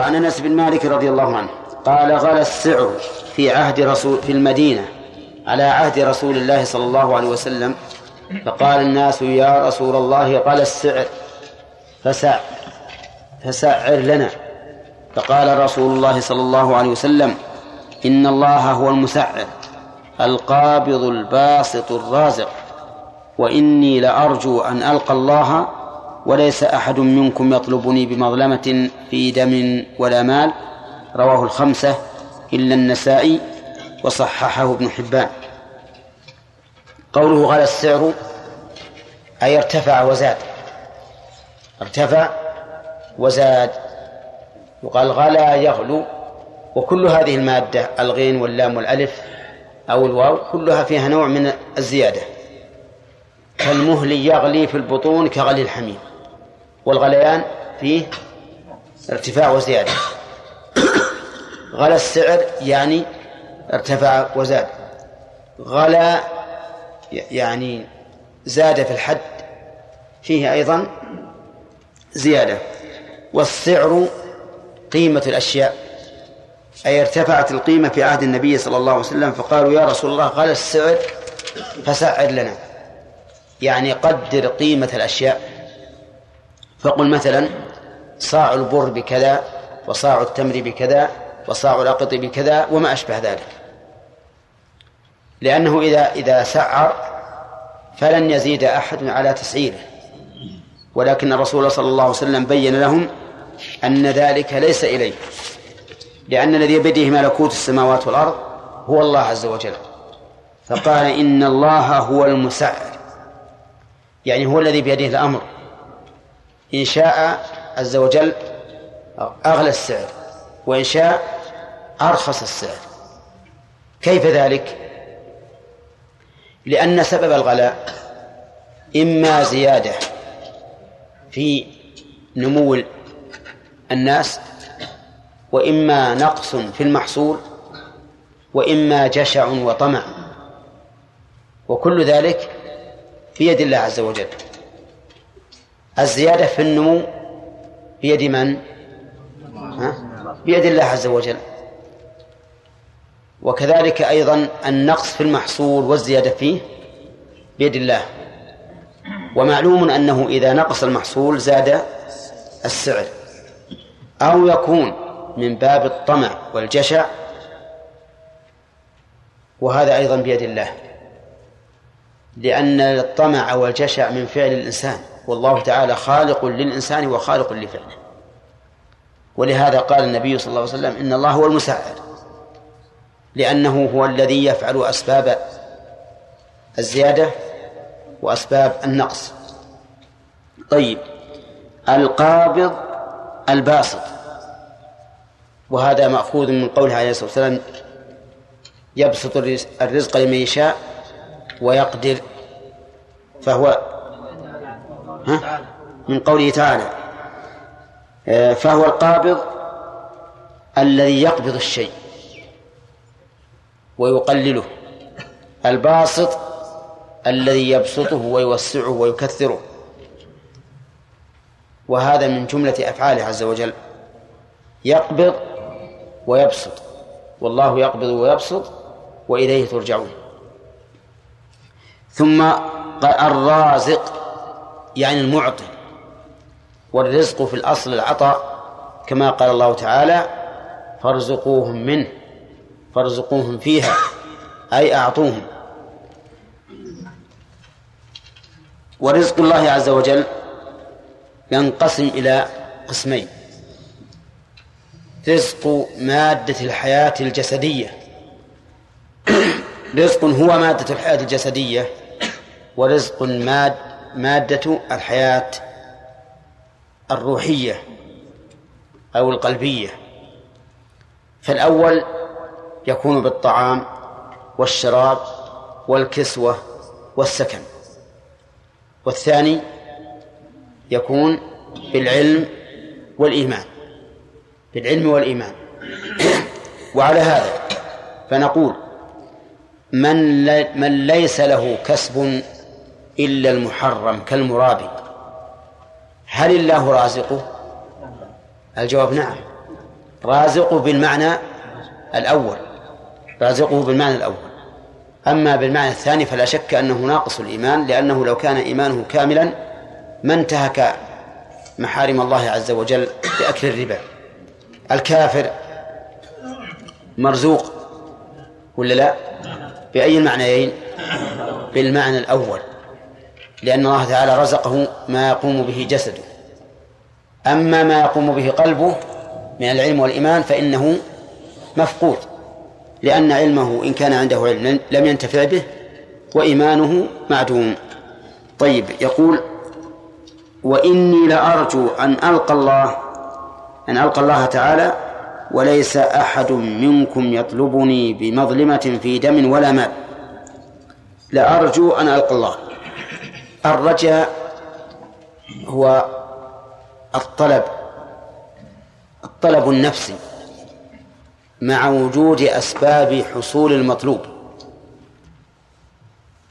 وعن أنس بن مالك رضي الله عنه قال غلى السعر في عهد رسول في المدينة على عهد رسول الله صلى الله عليه وسلم فقال الناس يا رسول الله غلى السعر فسع فسعر لنا. فقال رسول الله صلى الله عليه وسلم إن الله هو المسعر القابض الباسط الرازق وإني لأرجو أن ألقى الله وليس أحد منكم يطلبني بمظلمة في دم ولا مال. رواه الخمسة إلا النسائي وصححه ابن حبان. قوله غلا السعر أي ارتفع وزاد. ارتفع وزاد. يقال غلا يغلو وكل هذه المادة الغين واللام والألف أو الواو كلها فيها نوع من الزيادة. كالمهل يغلي في البطون كغلي الحميم. والغليان فيه ارتفاع وزيادة. غلا السعر يعني ارتفع وزاد. غلا يعني زاد في الحد فيه أيضا زيادة. والسعر قيمة الأشياء أي ارتفعت القيمة في عهد النبي صلى الله عليه وسلم فقالوا يا رسول الله غلا السعر فسعر لنا. يعني قدر قيمة الأشياء. فقل مثلا صاع البر بكذا وصاع التمر بكذا وصاع الأقط بكذا وما أشبه ذلك. لأنه إذا إذا سعر فلن يزيد أحد على تسعيره. ولكن الرسول صلى الله عليه وسلم بين لهم أن ذلك ليس إليه. لأن الذي بيده ملكوت السماوات والأرض هو الله عز وجل. فقال إن الله هو المسعر. يعني هو الذي بيده الأمر. إن شاء عز وجل أغلى السعر وإن شاء أرخص السعر. كيف ذلك؟ لأن سبب الغلاء إما زيادة في نمو الناس وإما نقص في المحصول وإما جشع وطمع. وكل ذلك في يد الله عز وجل. الزيادة في النمو بيد من؟ ها؟ بيد الله عز وجل. وكذلك أيضا النقص في المحصول والزيادة فيه بيد الله. ومعلوم أنه إذا نقص المحصول زاد السعر. أو يكون من باب الطمع والجشع وهذا أيضا بيد الله. لأن الطمع والجشع من فعل الإنسان. والله تعالى خالق للإنسان وخالق لفعله. ولهذا قال النبي صلى الله عليه وسلم إن الله هو المساعد لأنه هو الذي يفعل أسباب الزيادة وأسباب النقص. طيب القابض الباسط. وهذا مأخوذ من قوله عليه الصلاة والسلام يبسط الرزق لمن يشاء ويقدر فهو ها؟ من قوله تعالى آه، فهو القابض الذي يقبض الشيء ويقلله الباسط الذي يبسطه ويوسعه ويكثره. وهذا من جملة أفعاله عز وجل يقبض ويبسط. والله يقبض ويبسط وإليه ترجعون. ثم الرازق يعني المعطي. والرزق في الأصل العطاء كما قال الله تعالى فارزقوهم منه فارزقوهم فيها أي أعطوهم. ورزق الله عز وجل ينقسم إلى قسمين رزق مادة الحياة الجسدية. رزق هو مادة الحياة الجسدية ورزق ماد مادة الحياة الروحية أو القلبية. فالأول يكون بالطعام والشراب والكسوة والسكن. والثاني يكون بالعلم والإيمان. بالعلم والإيمان. وعلى هذا فنقول من من ليس له كسب إلا المحرم كالمرابي. هل الله رازقه؟ الجواب نعم. رازقه بالمعنى الأول. رازقه بالمعنى الأول. أما بالمعنى الثاني فلا شك أنه ناقص الإيمان لأنه لو كان إيمانه كاملا ما انتهك محارم الله عز وجل بأكل الربا. الكافر مرزوق ولا لا؟ بأي المعنيين بالمعنى الأول. لأن الله تعالى رزقه ما يقوم به جسده. أما ما يقوم به قلبه من العلم والإيمان فإنه مفقود لأن علمه إن كان عنده علم لم ينتفع به وإيمانه معدوم. طيب يقول وإني لأرجو أن ألقى الله أن ألقى الله تعالى وليس أحد منكم يطلبني بمظلمة في دم ولا مال. لأرجو أن ألقى الله. الرجاء هو الطلب الطلب النفسي مع وجود أسباب حصول المطلوب.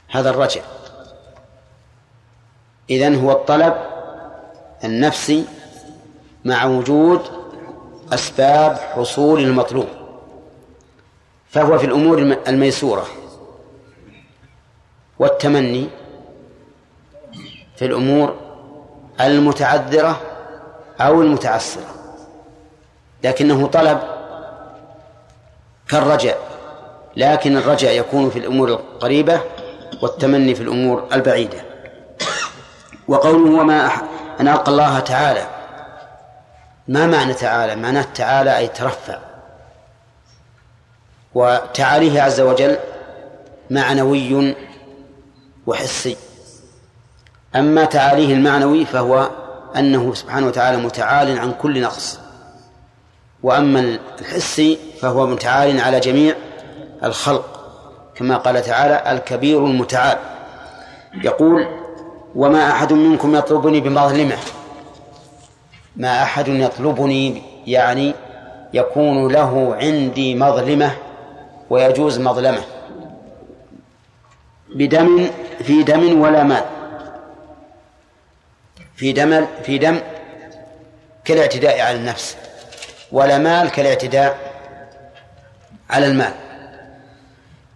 هذا الرجع إذن هو الطلب النفسي مع وجود أسباب حصول المطلوب. فهو في الأمور الميسورة. والتمني في الأمور المتعذرة أو المتعسرة لكنه طلب كالرجاء لكن الرجاء يكون في الأمور القريبة والتمني في الأمور البعيدة. وقوله وما أن ألقى الله تعالى ما معنى تعالى؟ معناه تعالى أي ترفع. وتعاليه عز وجل معنوي وحسي. أما تعاليه المعنوي فهو أنه سبحانه وتعالى متعال عن كل نقص. وأما الحسي فهو متعال على جميع الخلق كما قال تعالى الكبير المتعال. يقول وما أحد منكم يطلبني بمظلمة. ما أحد يطلبني يعني يكون له عندي مظلمة ويجوز مظلمة بدم في دم ولا مال. في دم في دم كالاعتداء على النفس ولا مال كالاعتداء على المال.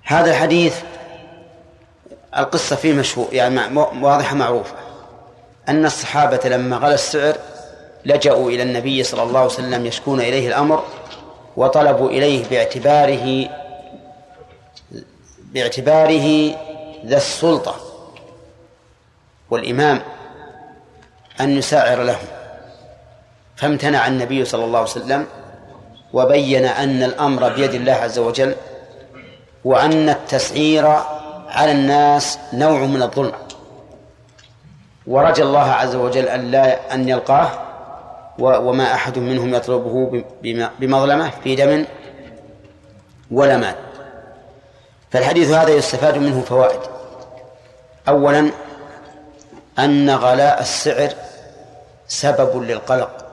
هذا الحديث القصة فيه مشهور يعني واضحة معروفة. أن الصحابة لما غلى السعر لجأوا إلى النبي صلى الله عليه وسلم يشكون إليه الأمر وطلبوا إليه باعتباره باعتباره ذا السلطة. والإمام أن يساعر لهم. فامتنع النبي صلى الله عليه وسلم وبين أن الأمر بيد الله عز وجل وأن التسعير على الناس نوع من الظلم. ورجى الله عز وجل أن لا أن يلقاه وما أحد منهم يطلبه بمظلمة في دم ولا مال. فالحديث هذا يستفاد منه فوائد. أولا أن غلاء السعر سبب للقلق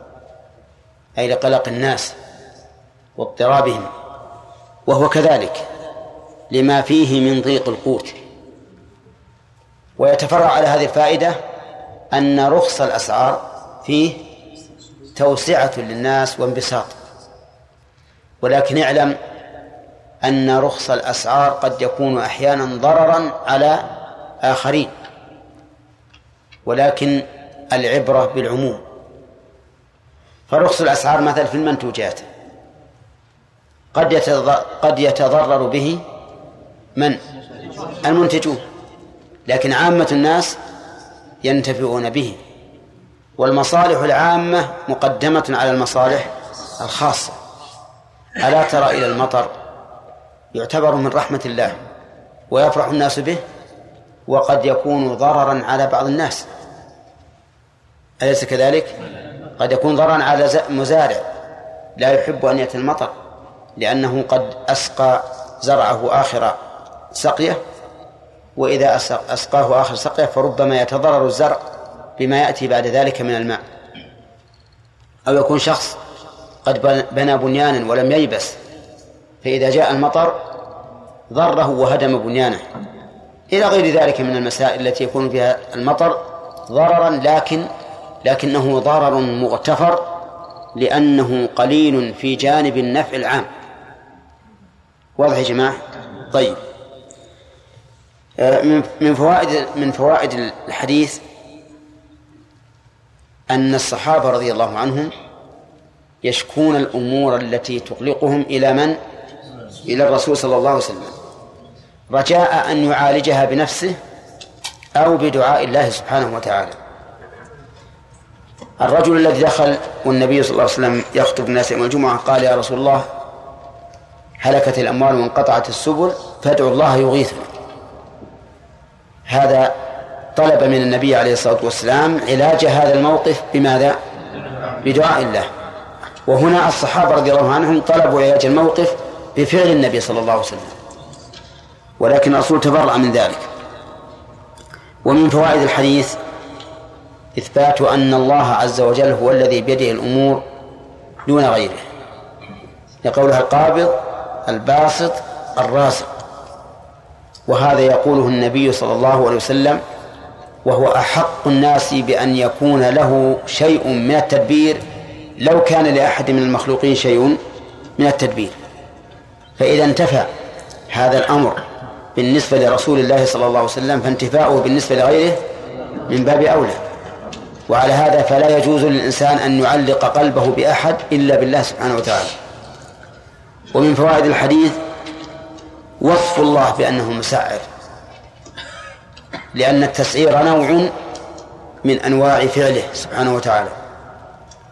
أي لقلق الناس واضطرابهم وهو كذلك لما فيه من ضيق القوت. ويتفرع على هذه الفائدة أن رخص الأسعار فيه توسعة للناس وانبساط. ولكن اعلم أن رخص الأسعار قد يكون أحيانا ضررا على آخرين. ولكن العبرة بالعموم. فرخص الأسعار مثلا في المنتوجات. قد قد يتضرر به من؟ المنتجون. لكن عامة الناس ينتفعون به. والمصالح العامة مقدمة على المصالح الخاصة. ألا ترى إلى المطر؟ يعتبر من رحمة الله. ويفرح الناس به. وقد يكون ضررا على بعض الناس. أليس كذلك؟ قد يكون ضررا على مزارع. لا يحب أن يأتي المطر لأنه قد أسقى زرعه آخر سقية وإذا أسقاه آخر سقية فربما يتضرر الزرع بما يأتي بعد ذلك من الماء. أو يكون شخص قد بنى بنيانا ولم ييبس فإذا جاء المطر ضره وهدم بنيانه. إلى غير ذلك من المسائل التي يكون فيها المطر ضررا لكن لكنه ضرر مغتفر لأنه قليل في جانب النفع العام. واضح يا جماعة؟ طيب. آه، من فوائد من فوائد الحديث أن الصحابة رضي الله عنهم يشكون الأمور التي تقلقهم إلى من؟ إلى الرسول صلى الله عليه وسلم. رجاء أن يعالجها بنفسه أو بدعاء الله سبحانه وتعالى. الرجل الذي دخل والنبي صلى الله عليه وسلم يخطب الناس يوم الجمعة قال يا رسول الله هلكت الأموال وانقطعت السبل فادعوا الله يغيثنا هذا طلب من النبي عليه الصلاة والسلام علاج هذا الموقف بماذا؟ بدعاء الله. وهنا الصحابة رضي الله عنهم طلبوا علاج الموقف بفعل النبي صلى الله عليه وسلم. ولكن الرسول تبرأ من ذلك. ومن فوائد الحديث إثبات أن الله عز وجل هو الذي بيده الأمور دون غيره. لقولها القابض الباسط الراسق. وهذا يقوله النبي صلى الله عليه وسلم وهو أحق الناس بأن يكون له شيء من التدبير لو كان لأحد من المخلوقين شيء من التدبير. فإذا انتفى هذا الأمر بالنسبة لرسول الله صلى الله عليه وسلم فانتفاؤه بالنسبة لغيره من باب أولى. وعلى هذا فلا يجوز للإنسان أن يعلق قلبه بأحد إلا بالله سبحانه وتعالى. ومن فوائد الحديث وصف الله بأنه مسعر لأن التسعير نوع من أنواع فعله سبحانه وتعالى.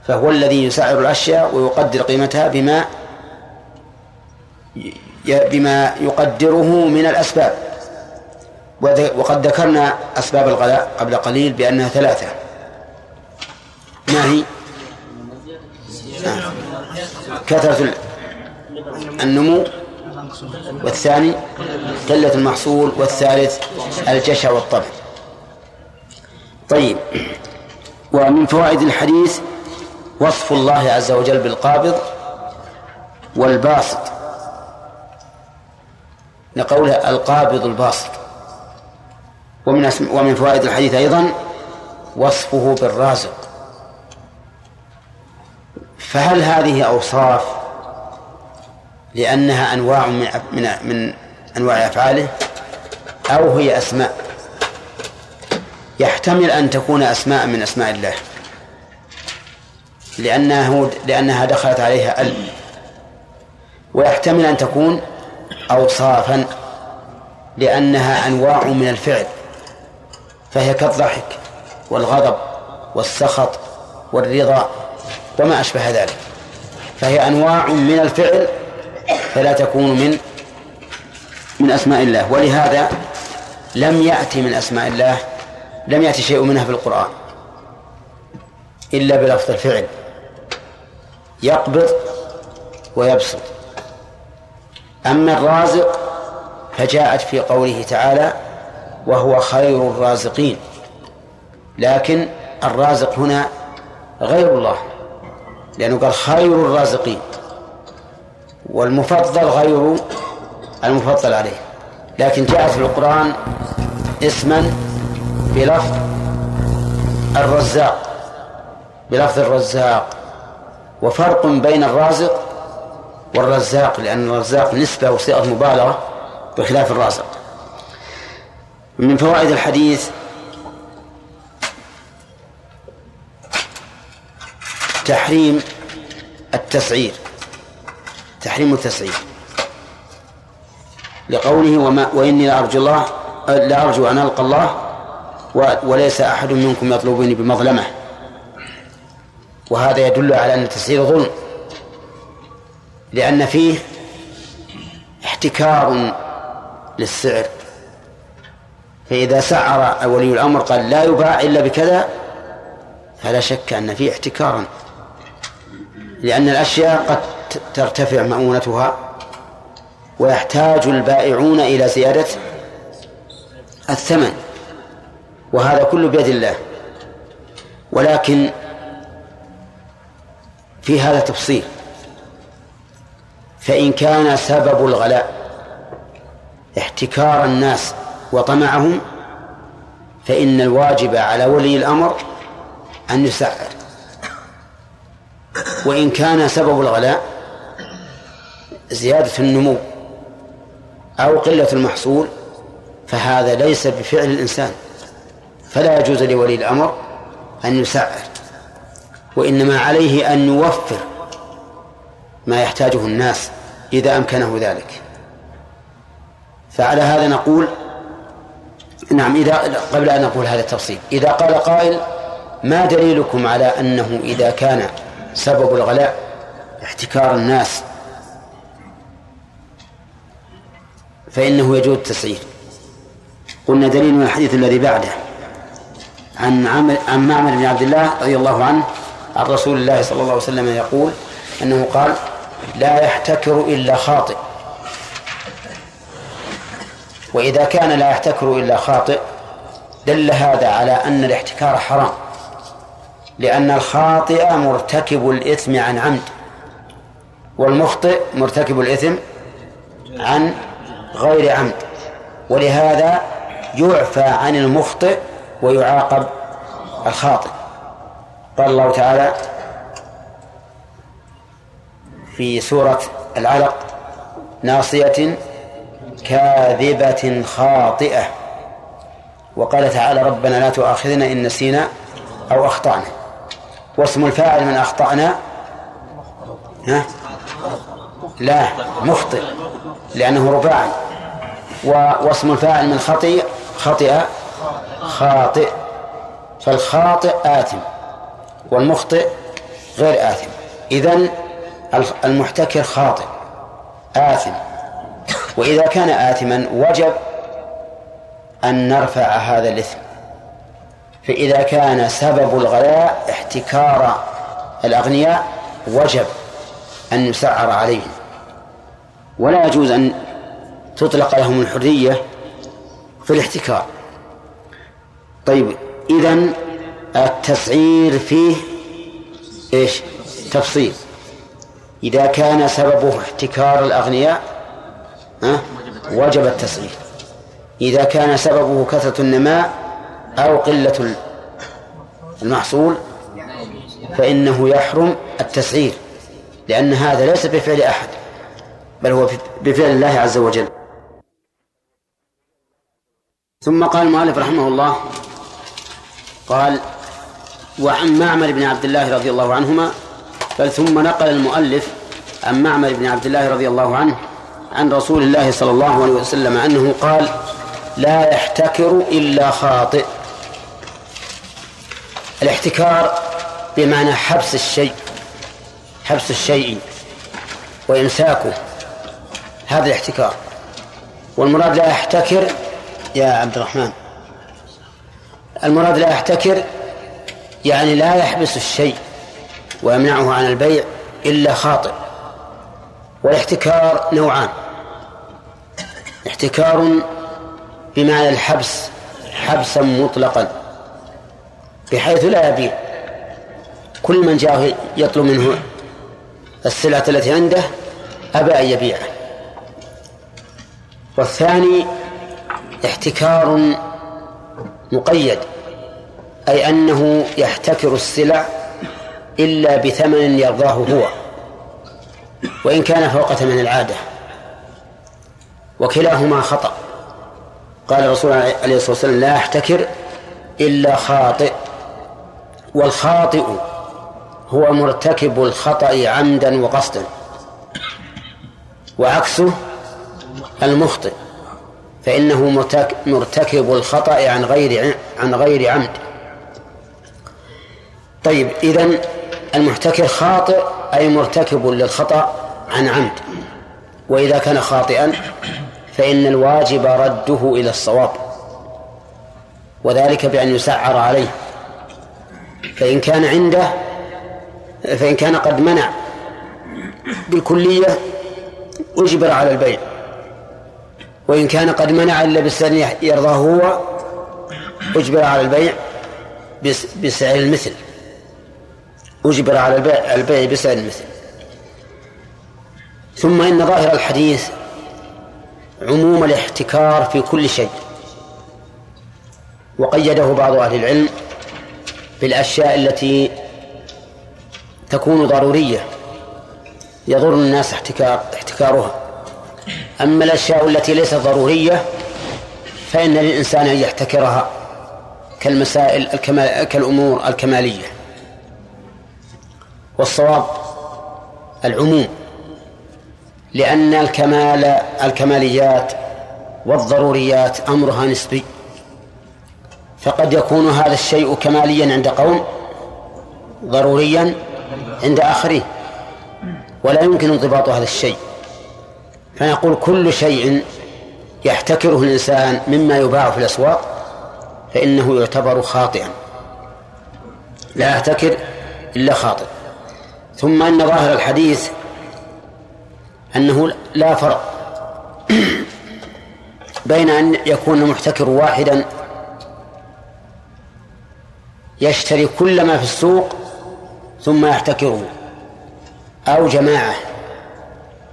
فهو الذي يسعر الأشياء ويقدر قيمتها بما بما يقدره من الأسباب. وقد ذكرنا أسباب الغلاء قبل قليل بأنها ثلاثة. ما هي؟ كثرة النمو والثاني قلة المحصول والثالث الجشع والطبع طيب. ومن فوائد الحديث وصف الله عز وجل بالقابض والباسط. لقوله القابض الباسط. ومن ومن فوائد الحديث أيضا وصفه بالرازق. فهل هذه أوصاف لأنها أنواع من من من أنواع أفعاله؟ أو هي أسماء؟ يحتمل أن تكون أسماء من أسماء الله. لأنه لأنها دخلت عليها ال ويحتمل أن تكون أوصافا لأنها أنواع من الفعل. فهي كالضحك والغضب والسخط والرضا. وما أشبه ذلك. فهي أنواع من الفعل فلا تكون من من أسماء الله. ولهذا لم يأتي من أسماء الله لم يأتي شيء منها في القرآن إلا بلفظ الفعل. يقبض ويبسط. أما الرازق فجاءت في قوله تعالى وهو خير الرازقين لكن الرازق هنا غير الله. لأنه قال خير الرازقين والمفضل غير المفضل عليه. لكن جاءت في القرآن اسما بلفظ الرزاق بلفظ الرزاق. وفرق بين الرازق والرزاق لأن الرزاق نسبة وصيغة مبالغة بخلاف الرازق. من فوائد الحديث تحريم التسعير. تحريم التسعير. لقوله وما وإني لأرجو الله لأرجو أن ألقى الله وليس أحد منكم يطلبني بمظلمة. وهذا يدل على أن التسعير ظلم. لأن فيه احتكار للسعر. فإذا سعر ولي الأمر قال لا يباع إلا بكذا فلا شك أن فيه احتكارا لأن الأشياء قد ترتفع مؤونتها ويحتاج البائعون إلى زيادة الثمن وهذا كله بيد الله. ولكن في هذا تفصيل فإن كان سبب الغلاء احتكار الناس وطمعهم فإن الواجب على ولي الأمر أن يسعر. وإن كان سبب الغلاء زيادة النمو أو قلة المحصول فهذا ليس بفعل الإنسان. فلا يجوز لولي الأمر أن يسعر وإنما عليه أن يوفر ما يحتاجه الناس إذا أمكنه ذلك. فعلى هذا نقول نعم إذا قبل أن نقول هذا التفصيل إذا قال قائل ما دليلكم على أنه إذا كان سبب الغلاء احتكار الناس. فإنه يجوز التسعير. قلنا دليل من الحديث الذي بعده. عن عمل عن معمر بن عبد الله رضي الله عنه عن رسول الله صلى الله عليه وسلم يقول أنه قال لا يحتكر إلا خاطئ. وإذا كان لا يحتكر إلا خاطئ دل هذا على أن الاحتكار حرام. لأن الخاطئ مرتكب الإثم عن عمد والمخطئ مرتكب الإثم عن غير عمد. ولهذا يعفى عن المخطئ ويعاقب الخاطئ. قال الله تعالى في سورة العلق ناصية كاذبة خاطئة. وقال تعالى ربنا لا تؤاخذنا إن نسينا أو أخطأنا. واسم الفاعل من أخطأنا؟ ها؟ لا مخطئ لأنه رباعي واسم الفاعل من خطئ خطئ خاطئ. فالخاطئ آثم والمخطئ غير آثم. إذن المحتكر خاطئ آثم. وإذا كان آثما وجب أن نرفع هذا الإثم فإذا كان سبب الغلاء احتكار الأغنياء وجب أن يسعر عليهم. ولا يجوز أن تطلق لهم الحرية في الاحتكار. طيب إذن التسعير فيه إيش؟ تفصيل. إذا كان سببه احتكار الأغنياء ها؟ وجب التسعير. إذا كان سببه كثرة النماء أو قلة المحصول فإنه يحرم التسعير لأن هذا ليس بفعل أحد بل هو بفعل الله عز وجل. ثم قال المؤلف رحمه الله قال وعن معمر بن عبد الله رضي الله عنهما بل ثم نقل المؤلف عن معمر بن عبد الله رضي الله عنه عن رسول الله صلى الله عليه وسلم أنه قال لا يحتكر إلا خاطئ الاحتكار بمعنى حبس الشيء حبس الشيء وإمساكه هذا الاحتكار. والمراد لا يحتكر يا عبد الرحمن المراد لا يحتكر يعني لا يحبس الشيء ويمنعه عن البيع إلا خاطئ. والاحتكار نوعان احتكار بمعنى الحبس حبسا مطلقا. بحيث لا يبيع كل من جاء يطلب منه السلعة التي عنده أبى أن يبيعه. والثاني احتكار مقيد أي أنه يحتكر السلع إلا بثمن يرضاه هو وإن كان فوق ثمن العادة وكلاهما خطأ. قال الرسول عليه الصلاة والسلام لا يحتكر إلا خاطئ. والخاطئ هو مرتكب الخطأ عمدا وقصدا وعكسه المخطئ فإنه مرتكب الخطأ عن غير عن غير عمد. طيب إذن المحتكر خاطئ أي مرتكب للخطأ عن عمد. وإذا كان خاطئا فإن الواجب رده إلى الصواب وذلك بأن يسعر عليه. فإن كان عنده فإن كان قد منع بالكلية أجبر على البيع. وإن كان قد منع إلا بسعر يرضاه هو أجبر على البيع بسعر المثل. أجبر على البيع, البيع بسعر المثل. ثم إن ظاهر الحديث عموم الاحتكار في كل شيء. وقيده بعض أهل العلم بالأشياء التي تكون ضرورية يضر الناس احتكار احتكارها أما الأشياء التي ليست ضرورية فإن للإنسان أن يحتكرها كالمسائل الكمال كالأمور الكمالية. والصواب العموم لأن الكمال الكماليات والضروريات أمرها نسبي. فقد يكون هذا الشيء كماليا عند قوم ضروريا عند آخرين. ولا يمكن انضباط هذا الشيء. فنقول كل شيء يحتكره الإنسان مما يباع في الأسواق فإنه يعتبر خاطئا. لا يحتكر إلا خاطئ. ثم أن ظاهر الحديث أنه لا فرق بين أن يكون المحتكر واحدا يشتري كل ما في السوق ثم يحتكره. أو جماعة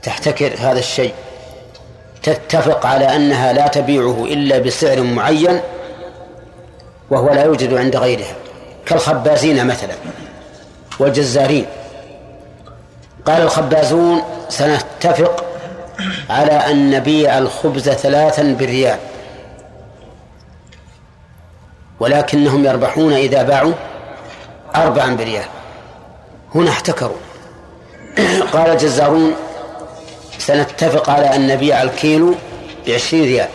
تحتكر هذا الشيء تتفق على أنها لا تبيعه إلا بسعر معين وهو لا يوجد عند غيرها كالخبازين مثلا والجزارين. قال الخبازون سنتفق على أن نبيع الخبز ثلاثا بالريال. ولكنهم يربحون إذا باعوا أربعا بريال. هنا احتكروا. قال الجزارون سنتفق على أن نبيع الكيلو بعشرين ريال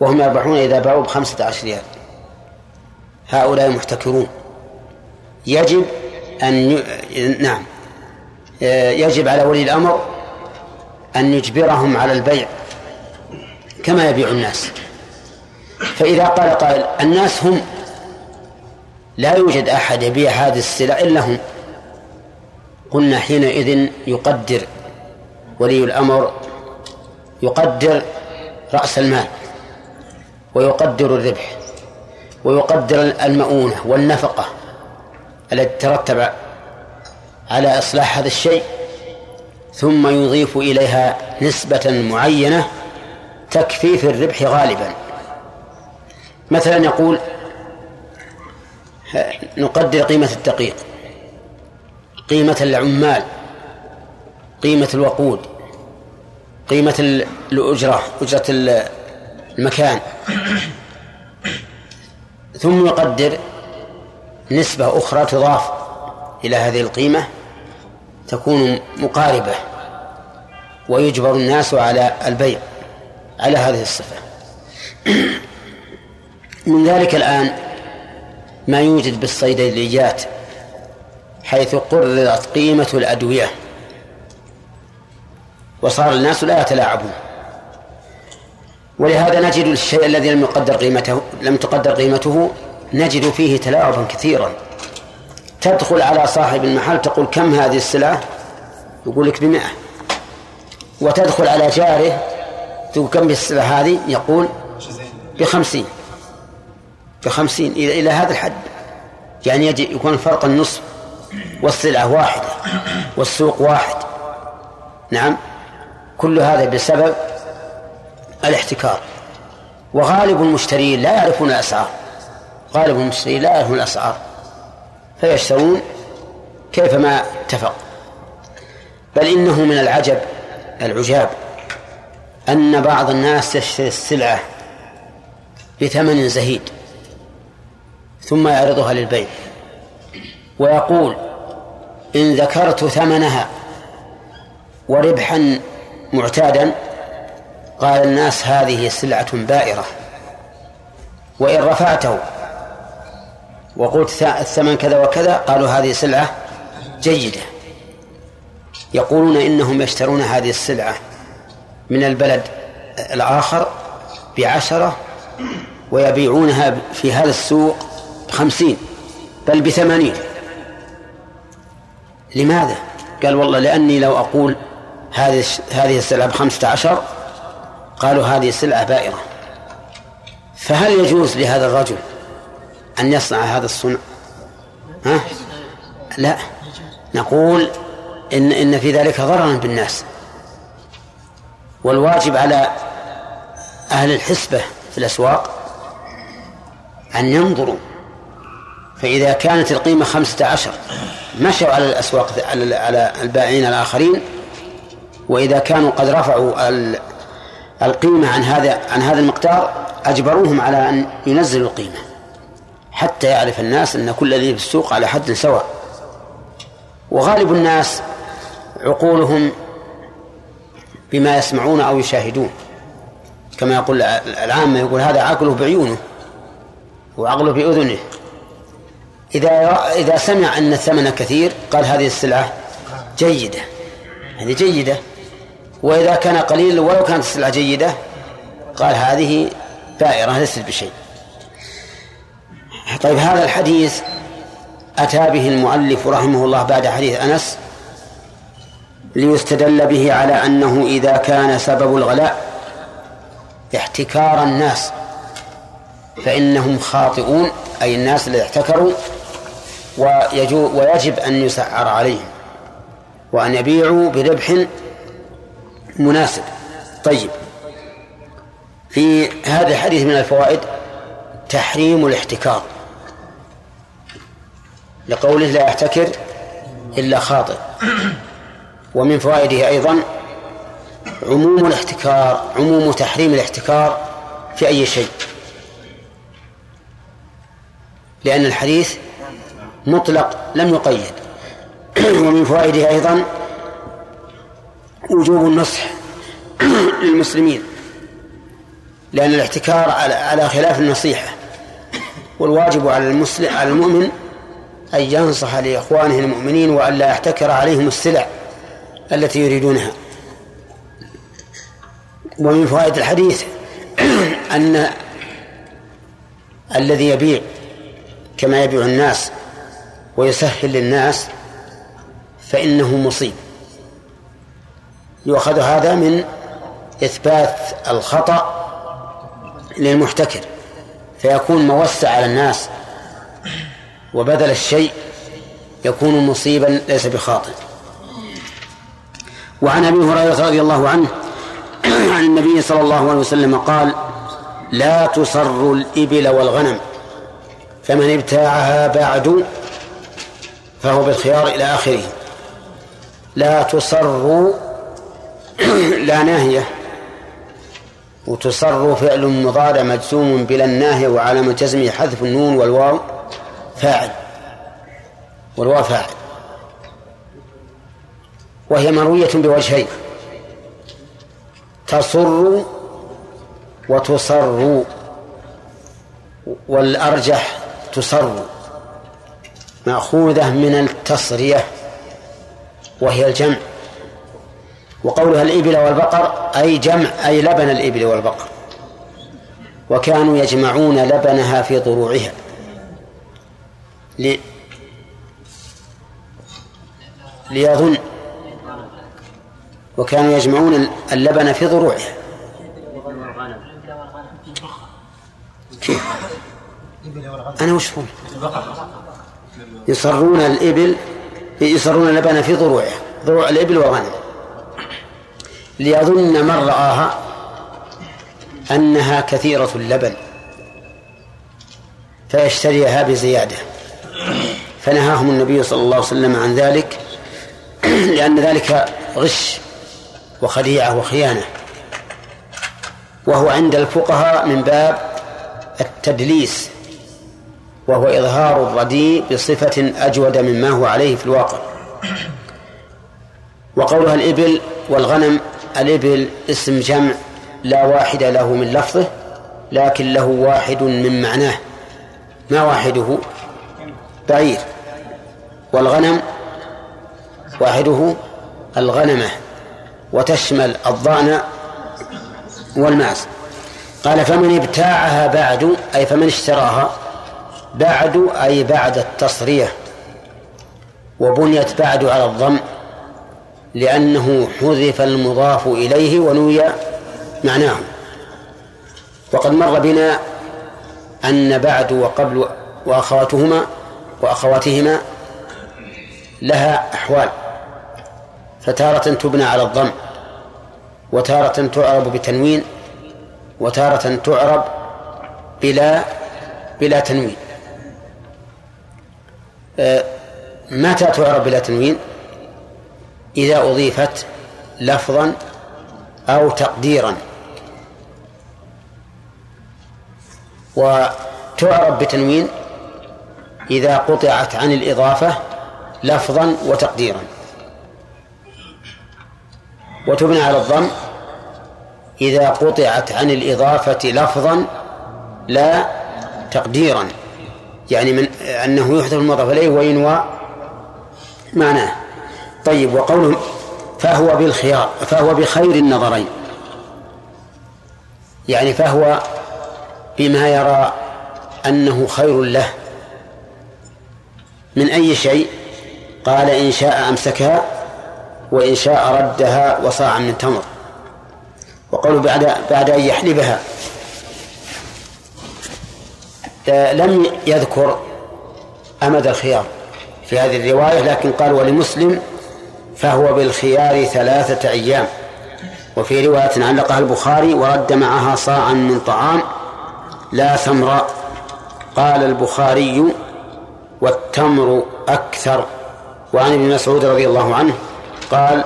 وهم يربحون إذا باعوا بخمسة عشر ريال. هؤلاء محتكرون. يجب أن ي... نعم. يجب على ولي الأمر أن يجبرهم على البيع كما يبيع الناس. فإذا قال قائل الناس هم لا يوجد أحد يبيع هذه السلع إلا هم. قلنا حينئذ يقدر ولي الأمر يقدر رأس المال ويقدر الربح ويقدر المؤونة والنفقة التي ترتب على إصلاح هذا الشيء ثم يضيف إليها نسبة معينة تكفي في الربح غالبا. مثلا يقول نقدر قيمة الدقيق قيمة العمال قيمة الوقود قيمة الأجرة أجرة المكان. ثم يقدر نسبة أخرى تضاف إلى هذه القيمة تكون مقاربة ويجبر الناس على البيع على هذه الصفة. من ذلك الآن ما يوجد بالصيدليات حيث قررت قيمة الأدوية. وصار الناس لا يتلاعبون. ولهذا نجد الشيء الذي لم يقدر قيمته لم تقدر قيمته نجد فيه تلاعبا كثيرا. تدخل على صاحب المحل تقول كم هذه السلعة؟ يقول لك بمئة. وتدخل على جاره تقول كم السلعة هذه؟ يقول بخمسين. بخمسين إلى إلى هذا الحد. يعني يجي يكون الفرق النصف. والسلعة واحدة. والسوق واحد. نعم؟ كل هذا بسبب الاحتكار. وغالب المشترين لا يعرفون الأسعار. غالب المشترين لا يعرفون الأسعار. فيشترون كيفما اتفق. بل إنه من العجب العجاب أن بعض الناس يشتري السلعة بثمن زهيد. ثم يعرضها للبيع. ويقول إن ذكرت ثمنها وربحا معتادا قال الناس هذه سلعة بائرة. وإن رفعته وقلت الثمن كذا وكذا قالوا هذه سلعة جيدة. يقولون إنهم يشترون هذه السلعة من البلد الآخر بعشرة ويبيعونها في هذا السوق بخمسين بل بثمانين. لماذا؟ قال والله لأني لو أقول هذه هذه السلعة بخمسة عشر قالوا هذه سلعة بائرة. فهل يجوز لهذا الرجل أن يصنع هذا الصنع؟ ها؟ لا. نقول إن إن في ذلك ضررا بالناس. والواجب على أهل الحسبة في الأسواق أن ينظروا فإذا كانت القيمة خمسة عشر مشوا على الأسواق على البائعين الآخرين وإذا كانوا قد رفعوا القيمة عن هذا عن هذا المقدار أجبروهم على أن ينزلوا القيمة حتى يعرف الناس أن كل الذي في السوق على حد سواء. وغالب الناس عقولهم بما يسمعون أو يشاهدون. كما يقول العامة يقول هذا عقله بعيونه وعقله بأذنه. إذا إذا سمع أن الثمن كثير قال هذه السلعة جيدة. هذه جيدة. وإذا كان قليل ولو كانت السلعة جيدة قال هذه بائرة ليست بشيء. طيب هذا الحديث أتى به المؤلف رحمه الله بعد حديث أنس ليستدل به على أنه إذا كان سبب الغلاء احتكار الناس فإنهم خاطئون أي الناس الذين احتكروا ويجب أن يسعر عليهم وأن يبيعوا بربح مناسب. طيب. في هذا الحديث من الفوائد تحريم الاحتكار. لقوله لا يحتكر إلا خاطئ. ومن فوائده أيضا عموم الاحتكار عموم تحريم الاحتكار في أي شيء. لأن الحديث مطلق لم يقيد. ومن فوائده أيضا وجوب النصح للمسلمين لأن الاحتكار على خلاف النصيحة. والواجب على المسلم على المؤمن أن ينصح لإخوانه المؤمنين وأن لا يحتكر عليهم السلع التي يريدونها. ومن فوائد الحديث أن الذي يبيع كما يبيع الناس ويسهل للناس فإنه مصيب. يؤخذ هذا من إثبات الخطأ للمحتكر فيكون موسع على الناس وبذل الشيء يكون مصيبا ليس بخاطئ. وعن أبي هريرة رضي الله عنه عن النبي صلى الله عليه وسلم قال لا تصر الإبل والغنم فمن ابتاعها بعد فهو بالخيار إلى آخره. لا تصر لا ناهية. وتصر فعل مضارع مجزوم بلا الناهية وعلامة جزمه حذف النون والواو فاعل. والواو فاعل. وهي مروية بوجهين. تصر وتصر. والأرجح تصر. مأخوذة من التصرية وهي الجمع. وقولها الإبل والبقر أي جمع أي لبن الإبل والبقر. وكانوا يجمعون لبنها في ضروعها. لي ليظن. وكانوا يجمعون اللبن في ضروعها. كيف؟ أنا وش يصرون الإبل يصرون اللبن في ضروعها ضروع الإبل والغنم ليظن من رآها أنها كثيرة اللبن فيشتريها بزيادة. فنهاهم النبي صلى الله عليه وسلم عن ذلك لأن ذلك غش وخديعة وخيانة. وهو عند الفقهاء من باب التدليس. وهو إظهار الرديء بصفة أجود مما هو عليه في الواقع. وقولها الإبل والغنم الإبل اسم جمع لا واحد له من لفظه لكن له واحد من معناه. ما واحدة؟ بعير. والغنم؟ واحدة الغنمة. وتشمل الضأن والماس. قال فمن ابتاعها بعد أي فمن اشتراها. بعد أي بعد التصرية وبنيت بعد على الضم لأنه حذف المضاف إليه ونوي معناه. وقد مر بنا أن بعد وقبل وأخواتهما وأخواتهما لها أحوال. فتارة تبنى على الضم وتارة تعرب بتنوين وتارة تعرب بلا بلا تنوين. متى تعرب بلا تنوين إذا أضيفت لفظا أو تقديرا. وتعرب بتنوين إذا قطعت عن الإضافة لفظا وتقديرا. وتبنى على الضم إذا قطعت عن الإضافة لفظا لا تقديرا. يعني من أنه يحذف المضاف إليه وينوى معناه. طيب وقوله فهو بالخيار فهو بخير النظرين. يعني فهو بما يرى أنه خير له. من أي شيء؟ قال إن شاء أمسكها وإن شاء ردها وصاعا من تمر وقالوا بعد بعد أن يحلبها. لم يذكر أمد الخيار في هذه الرواية لكن قال ولمسلم فهو بالخيار ثلاثة أيام. وفي رواية علقها البخاري ورد معها صاعا من طعام لا ثمر. قال البخاري والتمر أكثر. وعن ابن مسعود رضي الله عنه قال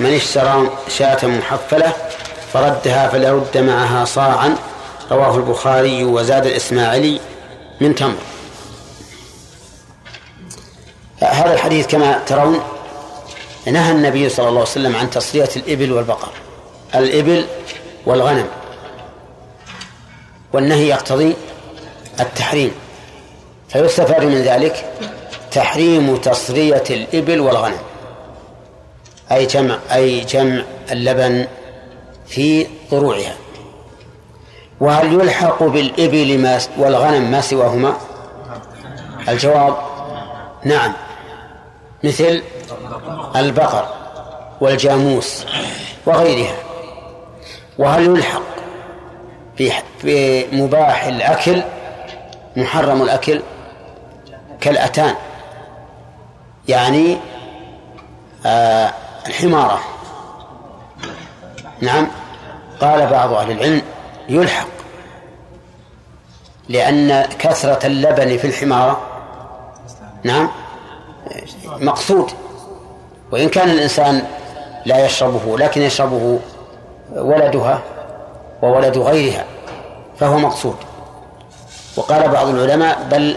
من اشترى شاة محفلة فردها فليرد معها صاعا. رواه البخاري وزاد الإسماعيلي. من تمر. هذا الحديث كما ترون نهى النبي صلى الله عليه وسلم عن تصرية الإبل والبقر. الإبل والغنم. والنهي يقتضي التحريم. فيستفاد من ذلك تحريم تصرية الإبل والغنم. أي جمع أي جمع اللبن في ضروعها وهل يلحق بالإبل ما والغنم ما سواهما؟ الجواب نعم. مثل البقر والجاموس وغيرها. وهل يلحق بمباح الأكل محرم الأكل؟ كالأتان. يعني آه الحمارة. نعم. قال بعض أهل العلم يلحق. لأن كثرة اللبن في الحمارة نعم مقصود. وإن كان الإنسان لا يشربه لكن يشربه ولدها وولد غيرها فهو مقصود. وقال بعض العلماء بل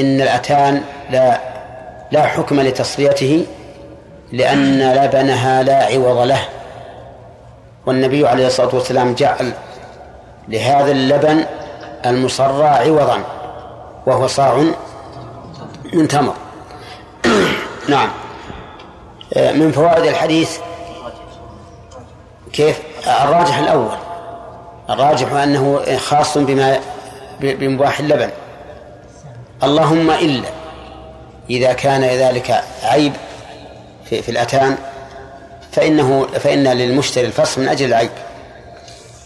إن الأتان لا لا حكم لتصفيته لأن لبنها لا عوض له. والنبي عليه الصلاة والسلام جعل لهذا اللبن المصرى عوضا وهو صاع من تمر. نعم. من فوائد الحديث كيف؟ الراجح الأول. الراجح أنه خاص بما بمباح اللبن. اللهم إلا إذا كان ذلك عيب في, في الأتان فإنه فإن للمشتري الفصل من أجل العيب.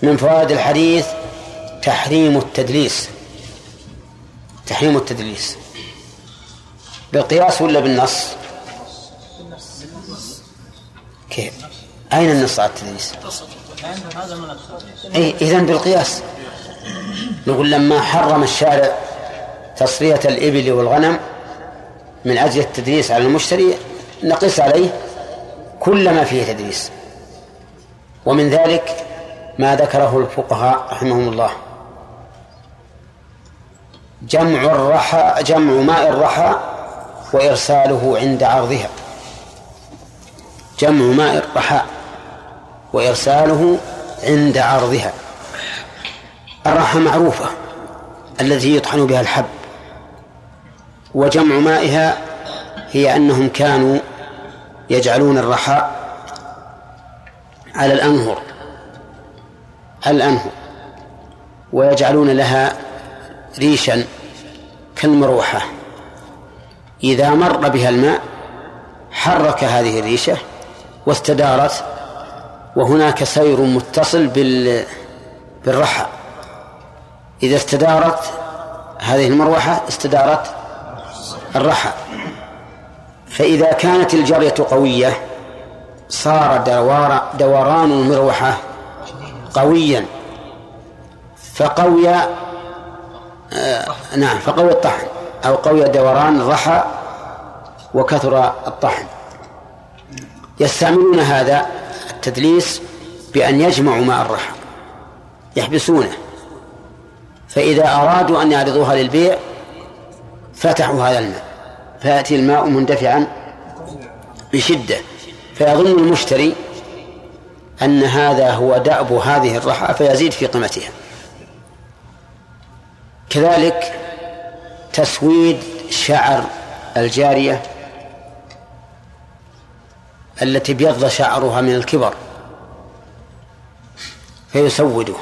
من فوائد الحديث تحريم التدليس. تحريم التدليس. بالقياس ولا بالنص؟ كيف؟ أين النص على التدليس؟ أي إذن بالقياس. نقول لما حرم الشارع تصفية الإبل والغنم من أجل التدريس على المشتري نقص عليه كل ما فيه تدريس ومن ذلك ما ذكره الفقهاء رحمهم الله. جمع الرحى جمع ماء الرحى وإرساله عند عرضها. جمع ماء الرحى وإرساله عند عرضها. الرحى معروفة التي يطحن بها الحب. وجمع مائها هي أنهم كانوا يجعلون الرحاء على الأنهر. الأنهر ويجعلون لها ريشا كالمروحة. إذا مر بها الماء حرك هذه الريشة واستدارت وهناك سير متصل بال بالرحى. إذا استدارت هذه المروحة استدارت الرحى. فإذا كانت الجرية قوية صار دوار دوران المروحة قويا. فقوي آه نعم فقوي الطحن. أو قوي دوران الرحى وكثر الطحن. يستعملون هذا التدليس بأن يجمعوا ماء الرحى يحبسونه. فإذا أرادوا أن يعرضوها للبيع فتحوا هذا الماء. فيأتي الماء مندفعا بشدة فيظن المشتري أن هذا هو دأب هذه الرحى فيزيد في قيمتها. كذلك تسويد شعر الجارية التي بيض شعرها من الكبر فيسوده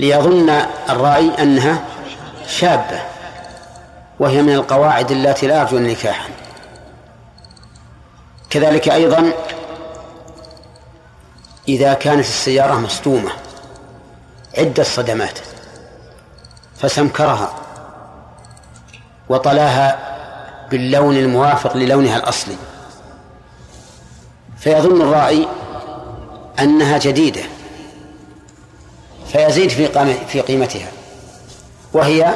ليظن الرأي أنها شابة وهي من القواعد التي لا يرجون نكاحا كذلك أيضا إذا كانت السيارة مصدومة عدة صدمات فسمكرها وطلاها باللون الموافق للونها الأصلي. فيظن الراعي أنها جديدة فيزيد في في قيمتها وهي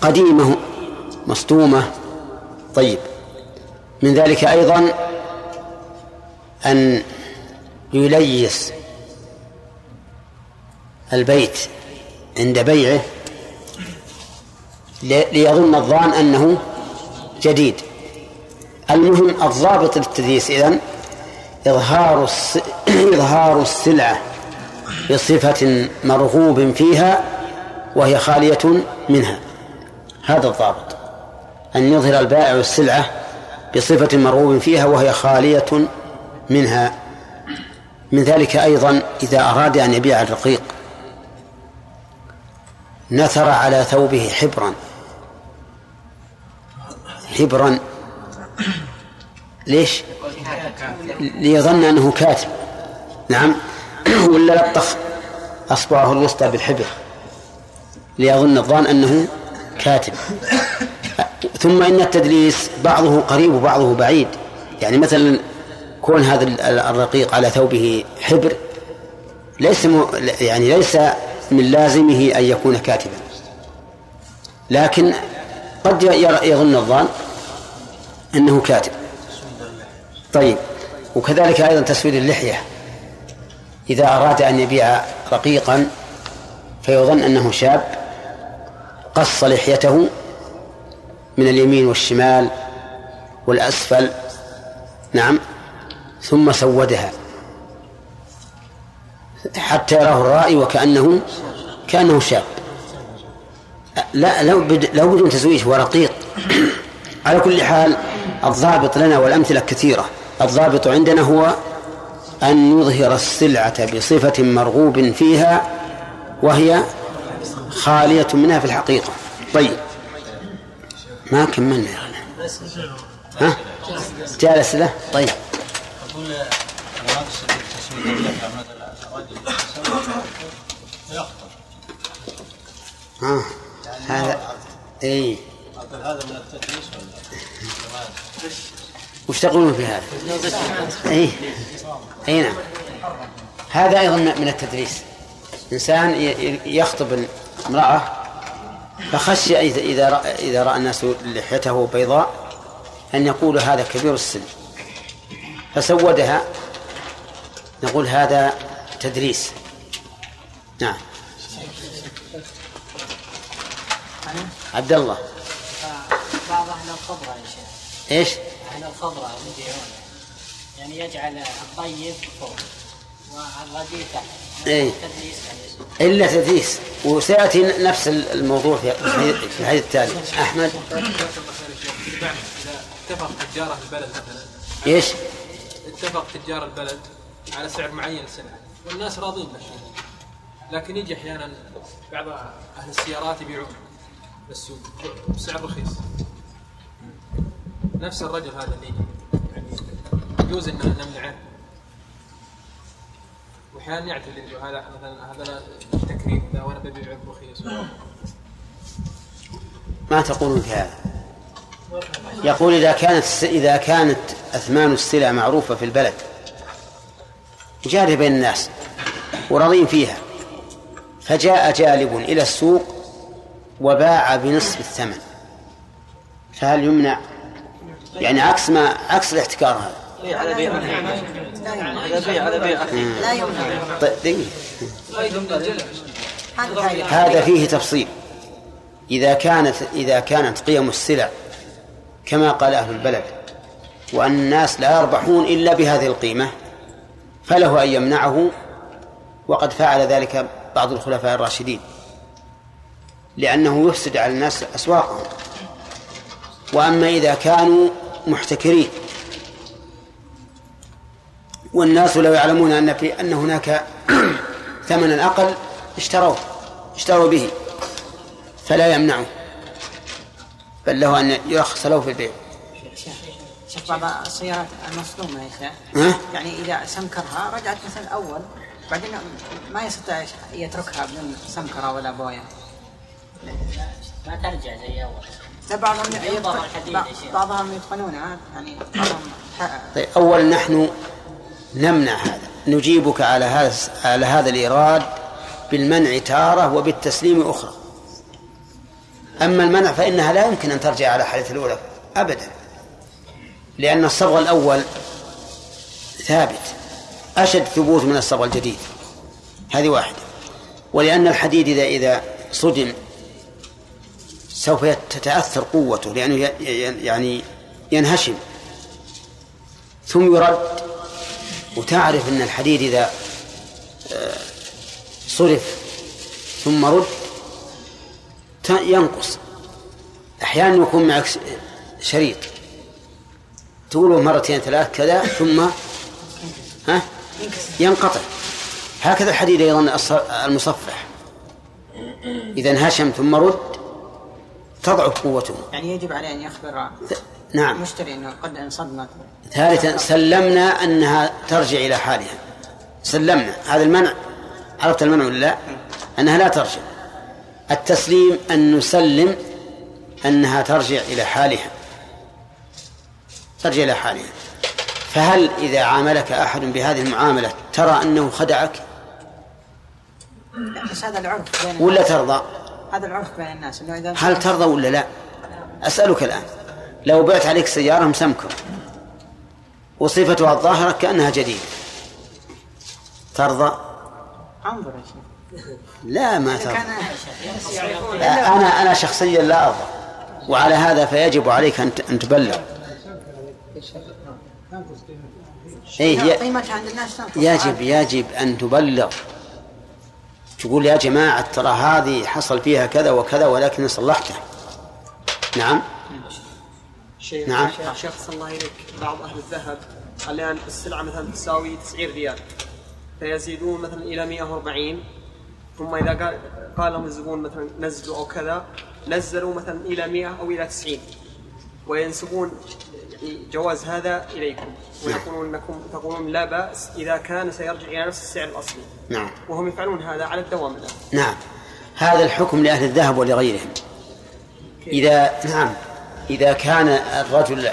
قديمة مصدومة. طيب من ذلك أيضا أن يليس البيت عند بيعه ليظن الظان أنه جديد. المهم الضابط للتدليس إذن إظهار إظهار السلعة بصفة مرغوب فيها وهي خالية منها. هذا الضابط. أن يظهر البائع السلعة بصفة مرغوب فيها وهي خالية منها. من ذلك أيضا إذا أراد أن يبيع الرقيق نثر على ثوبه حبرا حبرا ليش؟ ليظن أنه كاتب. نعم. ولا لطخ أصبعه الوسطى بالحبر ليظن الظان أنه كاتب. ثم إن التدليس بعضه قريب وبعضه بعيد. يعني مثلا كون هذا الرقيق على ثوبه حبر ليس م... يعني ليس من لازمه أن يكون كاتبا. لكن قد يظن الظان أنه كاتب. طيب وكذلك أيضا تسويد اللحية. إذا أراد أن يبيع رقيقا فيظن أنه شاب قص لحيته من اليمين والشمال والأسفل. نعم. ثم سودها حتى يراه الرائي وكأنه كأنه شاب. لا لو بد لو بدون تزويج هو رقيق. على كل حال الضابط لنا والأمثلة كثيرة. الضابط عندنا هو أن يظهر السلعة بصفة مرغوب فيها وهي خالية منها في الحقيقة. طيب. ما كملنا يا ها؟ جالس له؟ طيب. ها هذا اي هذا من التدريس ولا وش تقولون في هذا؟ اي اي نعم. هذا أيضا من التدريس. إنسان يخطب امراه فخشي اذا راى إذا رأى الناس لحيته بيضاء أن يقول هذا كبير السن. فسودها نقول هذا تدريس. نعم. عبد الله. بعض أهل الخضرة يا شيخ. إيش؟ أهل الخضرة يعني يجعل الطيب فوق والرديء تحت اي تدليس إلا تدليس وسيأتي نفس الموضوع في في الحديث التالي أحمد؟ اتفق تجار البلد مثلا. إيش؟ اتفق تجار البلد على سعر معين للسلعه والناس راضين به لكن يجي أحيانا بعض أهل السيارات يبيعون للسوق بسعر رخيص. نفس الرجل هذا اللي يعني يجوز ان نمنعه. وأحيانا يعتذر هذا مثلا هذا تكريم ذا وأنا ببيع برخيص. ما تقولون في هذا؟ يقول إذا كانت إذا كانت أثمان السلع معروفة في البلد جارية بين الناس وراضين فيها. فجاء جالب إلى السوق وباع بنصف الثمن. فهل يمنع؟ يعني عكس ما عكس الاحتكار هذا. بيع على بيع هذا بيع على بيع لا يمنع. هذا فيه تفصيل. إذا كانت إذا كانت قيم السلع كما قال أهل البلد وأن الناس لا يربحون إلا بهذه القيمة فله أن يمنعه وقد فعل ذلك بعض الخلفاء الراشدين لأنه يفسد على الناس أسواقهم. وأما إذا كانوا محتكرين والناس لو يعلمون أن في أن هناك ثمنا أقل اشتروه اشتروا به فلا يمنعه بل له أن يرخص له في البيع. شوف بعض السيارات المصدومة يا شيخ ها؟ يعني إذا سمكرها رجعت مثل الأول بعدين ما يستطيع يتركها بدون سمكرة ولا بوية. ما ترجع زي أول. لا بعضهم يتقن-. بعضهم يتقنونها يعني بعضهم طيب أولا نحن نمنع هذا. نجيبك على هذا على هذا الإيراد بالمنع تارة وبالتسليم أخرى. أما المنع فإنها لا يمكن أن ترجع على حالة الأولى أبدا. لأن الصبغ الأول ثابت أشد ثبوت من الصبغ الجديد هذه واحدة. ولأن الحديد إذا إذا صدم سوف تتأثر قوته لأنه يعني ينهشم. ثم يرد وتعرف أن الحديد إذا آه، صرف ثم رد ينقص. أحيانا يكون معك شريط. تقوله مرتين ثلاث كذا ثم ها؟ ينقطع. هكذا الحديد أيضا المصفح. إذا انهشم ثم رد تضعف قوته. يعني يجب عليه أن يخبر نعم. المشتري أنه قد انصدمت. ثالثا سلمنا أنها ترجع إلى حالها. سلمنا. هذا المنع. عرفت المنع ولا لا؟ أنها لا ترجع. التسليم أن نسلم أنها ترجع إلى حالها. ترجع إلى حالها فهل إذا عاملك أحد بهذه المعاملة ترى أنه خدعك؟ لا، بس هذا العرف بين ولا ترضى؟ هذا العرف بين الناس إنه إذا هل ترضى ولا لا؟ أسألك الآن. لو بعت عليك سيارة مسمكة وصفتها الظاهرة كأنها جديدة ترضى؟ أنظر يا شيخ. لا ما ترضى. أنا أنا شخصيا لا أرضى وعلى هذا فيجب عليك أن أن إيه ي- قيمتها عند الناس تنقص. يجب يجب أن تبلغ. تقول يا جماعة ترى هذه حصل فيها كذا وكذا ولكن صلحته. نعم. شيخ نعم. شيخ صلى الله إليك بعض أهل الذهب الآن السلعة مثلا تساوي 90 ريال. فيزيدون مثلا إلى 140 ثم إذا قال قال لهم الزبون مثلا نزلوا أو كذا نزلوا مثلا إلى 100 أو إلى 90 وينسبون جواز هذا إليكم. ويقولون أنكم تقولون لا بأس إذا كان سيرجع إلى نفس السعر الأصلي. نعم. وهم يفعلون هذا على الدوام الآن. نعم. هذا الحكم لأهل الذهب ولغيرهم. إذا نعم. إذا كان الرجل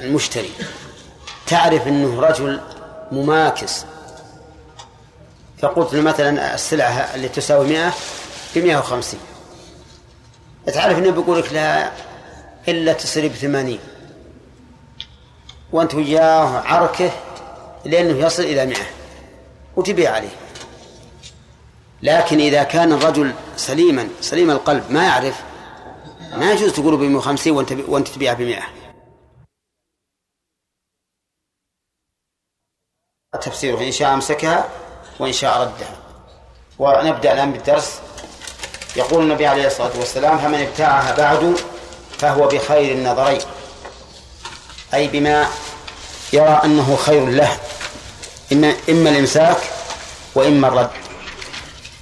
المشتري تعرف أنه رجل مماكس فقلت له مثلا السلعة اللي تساوي 100 ب 150 تعرف أنه بيقول لك لا إلا تصير ب 80 وأنت وياه عركة لأنه يصل إلى 100 وتبيع عليه. لكن إذا كان الرجل سليما سليم القلب ما يعرف ما يجوز تقول ب 150 وأنت وأنت تبيعها ب 100 تفسيره إن شاء أمسكها وإن شاء ردها. ونبدأ الآن بالدرس. يقول النبي عليه الصلاة والسلام فمن ابتاعها بعد فهو بخير النظرين. أي بما يرى أنه خير له إما إما الإمساك وإما الرد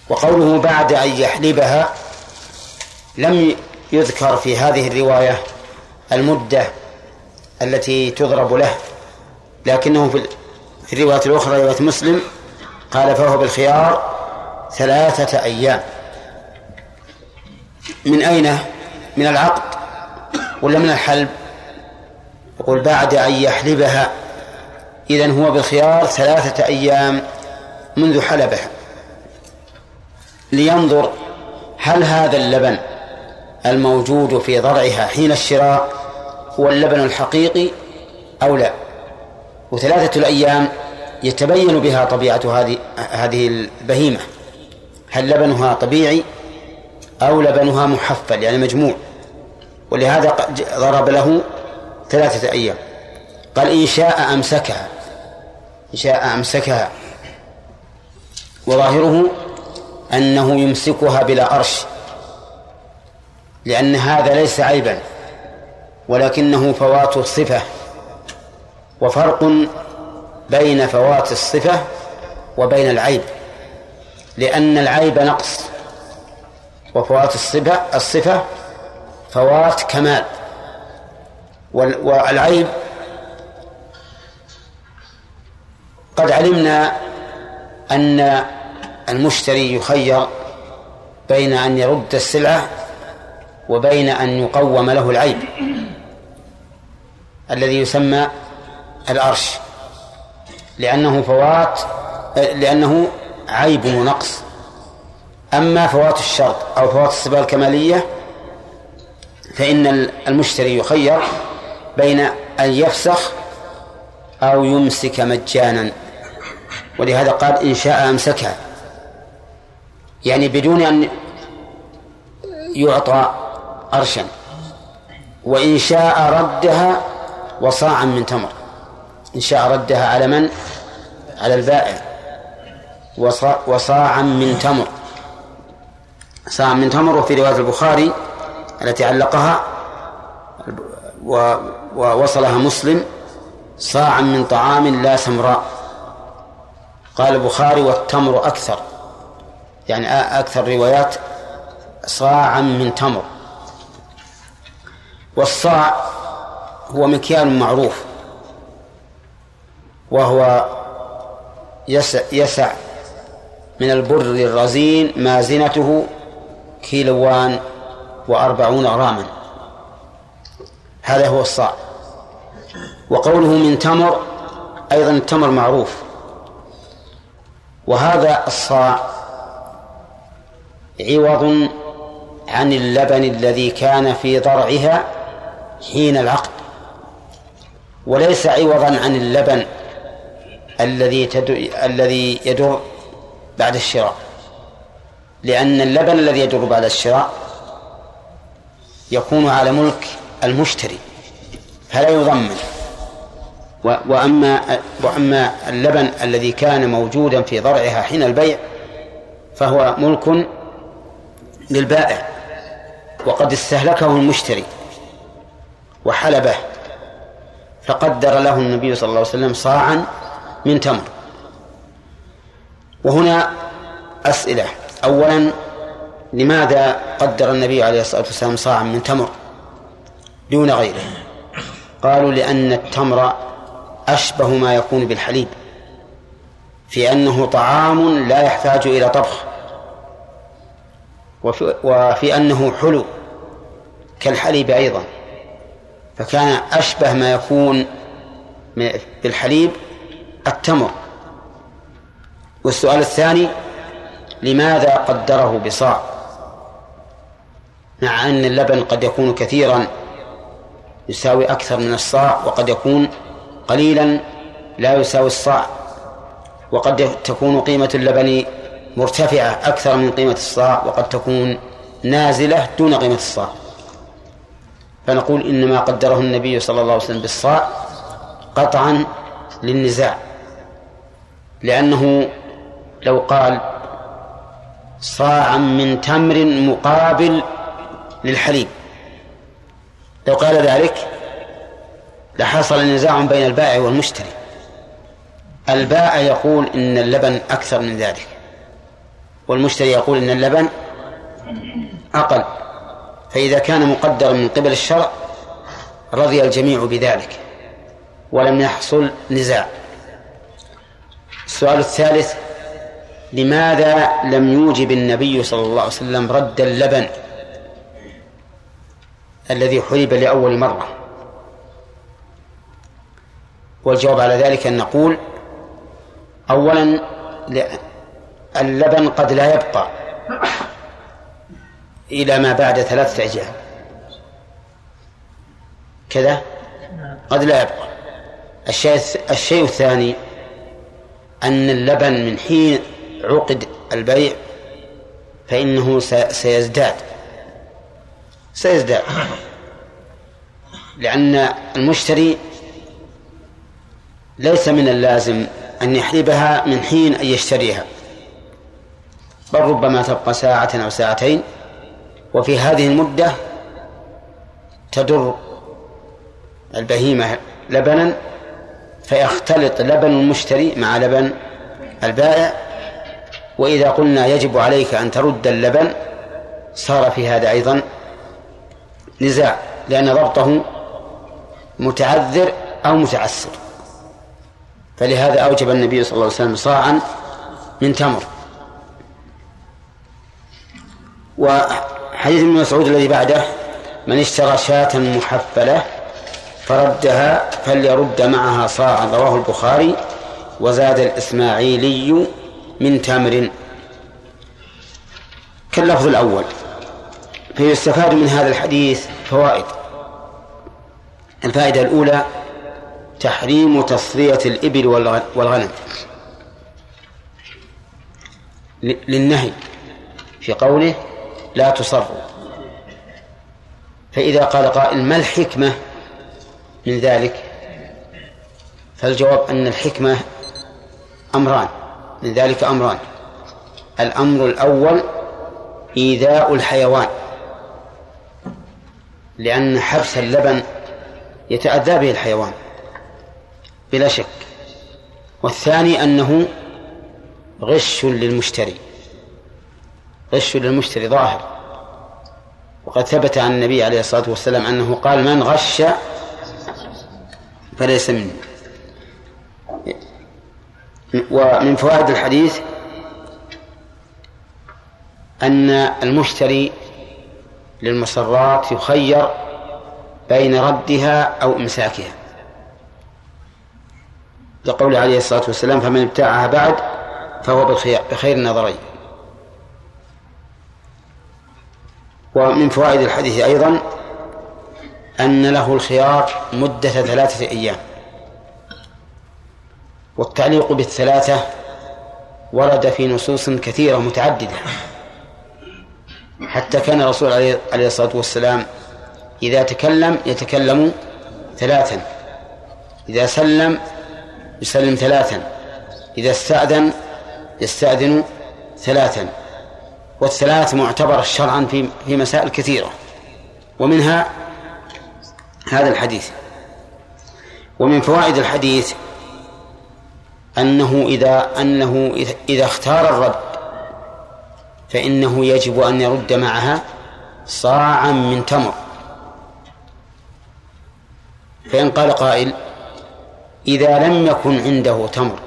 وقوله بعد أن يحلبها لم يذكر في هذه الرواية المدة التي تضرب له لكنه في الرواية الأخرى رواية مسلم قال فهو بالخيار ثلاثة أيام من أين؟ من العقد ولا من الحلب؟ يقول بعد أن يحلبها إذن هو بالخيار ثلاثة أيام منذ حلبها لينظر هل هذا اللبن الموجود في ضرعها حين الشراء هو اللبن الحقيقي أو لا؟ وثلاثة الأيام يتبين بها طبيعة هذه هذه البهيمة. هل لبنها طبيعي أو لبنها محفل يعني مجموع؟ ولهذا ضرب له ثلاثة أيام. قال إن شاء أمسكها. إن شاء أمسكها. وظاهره أنه يمسكها بلا أرش لأن هذا ليس عيبا ولكنه فوات الصفة. وفرق بين فوات الصفة وبين العيب. لأن العيب نقص وفوات الصفة الصفة فوات كمال. والعيب قد علمنا أن المشتري يخير بين أن يرد السلعة وبين أن يقوم له العيب الذي يسمى الأرش لأنه فوات لأنه عيب ونقص. أما فوات الشرط أو فوات الصفة الكمالية فإن المشتري يخير بين أن يفسخ أو يمسك مجانا. ولهذا قال إن شاء أمسكها يعني بدون أن يعطى أرشا وإن شاء ردها وصاعا من تمر. إن شاء ردها على من؟ على البائع. وصاعا من تمر. صاعا من تمر وفي رواية البخاري التي علقها. ووصلها مسلم صاعا من طعام لا سمراء. قال البخاري والتمر أكثر. يعني أكثر روايات صاعا من تمر. والصاع هو مكيال معروف. وهو يسع, يسع من البر الرزين ما زنته كيلوان وأربعون غراما. هذا هو الصاع. وقوله من تمر أيضا التمر معروف. وهذا الصاع عوض عن اللبن الذي كان في ضرعها حين العقد. وليس عوضا عن اللبن الذي الذي يدر بعد الشراء. لأن اللبن الذي يدر بعد الشراء يكون على ملك المشتري فلا يضمن. وأما وأما اللبن الذي كان موجودا في ضرعها حين البيع فهو ملك للبائع وقد استهلكه المشتري وحلبه فقدر له النبي صلى الله عليه وسلم صاعا من تمر. وهنا أسئلة. أولا لماذا قدر النبي عليه الصلاة والسلام صاعا من تمر؟ دون غيره. قالوا لأن التمر أشبه ما يكون بالحليب في أنه طعام لا يحتاج إلى طبخ وفي, وفي أنه حلو كالحليب أيضا. فكان أشبه ما يكون بالحليب التمر. والسؤال الثاني لماذا قدره بصاع؟ مع أن اللبن قد يكون كثيرا يساوي أكثر من الصاع وقد يكون قليلا لا يساوي الصاع. وقد تكون قيمة اللبن مرتفعة أكثر من قيمة الصاع وقد تكون نازلة دون قيمة الصاع. فنقول إنما قدره النبي صلى الله عليه وسلم بالصاع قطعا للنزاع لأنه لو قال صاعا من تمر مقابل للحليب. لو قال ذلك لحصل نزاع بين البائع والمشتري. البائع يقول إن اللبن أكثر من ذلك والمشتري يقول إن اللبن أقل. فإذا كان مقدرا من قبل الشرع رضي الجميع بذلك ولم يحصل نزاع. السؤال الثالث لماذا لم يوجب النبي صلى الله عليه وسلم رد اللبن؟ الذي حلب لأول مرة. والجواب على ذلك أن نقول أولا اللبن قد لا يبقى إلى ما بعد ثلاثة أيام كذا؟ قد لا يبقى. الشيء الشيء الثاني أن اللبن من حين عقد البيع فإنه سيزداد. سيزداد. لأن المشتري ليس من اللازم أن يحلبها من حين أن يشتريها بل ربما تبقى ساعة أو ساعتين وفي هذه المدة تدر البهيمة لبنا فيختلط لبن المشتري مع لبن البائع وإذا قلنا يجب عليك أن ترد اللبن صار في هذا أيضا نزاع لأن ضبطه متعذر أو متعسر. فلهذا أوجب النبي صلى الله عليه وسلم صاعا من تمر. وحديث ابن مسعود الذي بعده من اشترى شاة محفلة فردها فليرد معها صاعا. رواه البخاري. وزاد الإسماعيلي من تمر. كاللفظ الأول. فيستفاد من هذا الحديث فوائد. الفائدة الأولى تحريم تصفية الإبل والغنم. للنهي في قوله لا تصروا فإذا قال قائل ما الحكمة من ذلك؟ فالجواب أن الحكمة أمران من ذلك أمران. الأمر الأول إيذاء الحيوان. لأن حبس اللبن يتأذى به الحيوان بلا شك. والثاني أنه غش للمشتري غش للمشتري ظاهر. وقد ثبت عن النبي عليه الصلاة والسلام أنه قال من غش فليس منه ومن فوائد الحديث أن المشتري للمسرات يخير بين ردها أو إمساكها. لقول عليه الصلاة والسلام فمن ابتاعها بعد فهو بخير, النظرين. ومن فوائد الحديث أيضا أن له الخيار مدة ثلاثة أيام. والتعليق بالثلاثة ورد في نصوص كثيرة متعددة. حتى كان الرسول عليه الصلاة والسلام إذا تكلم يتكلم ثلاثا. إذا سلم يسلم ثلاثا. إذا استأذن يستأذن ثلاثا. والثلاث معتبرة شرعا في في مسائل كثيرة. ومنها هذا الحديث. ومن فوائد الحديث أنه إذا أنه إذا اختار الرد فإنه يجب أن يرد معها صاعا من تمر. فإن قال قائل إذا لم يكن عنده تمر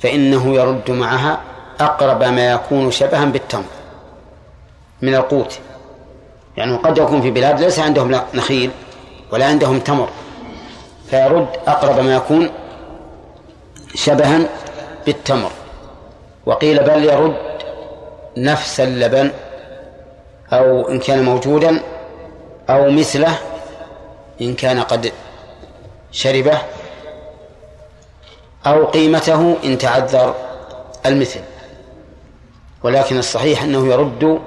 فإنه يرد معها أقرب ما يكون شبها بالتمر من القوت. يعني قد يكون في بلاد ليس عندهم نخيل ولا عندهم تمر فيرد أقرب ما يكون شبها بالتمر. وقيل بل يرد نفس اللبن أو إن كان موجودا أو مثله إن كان قد شربه أو قيمته إن تعذر المثل. ولكن الصحيح أنه يرد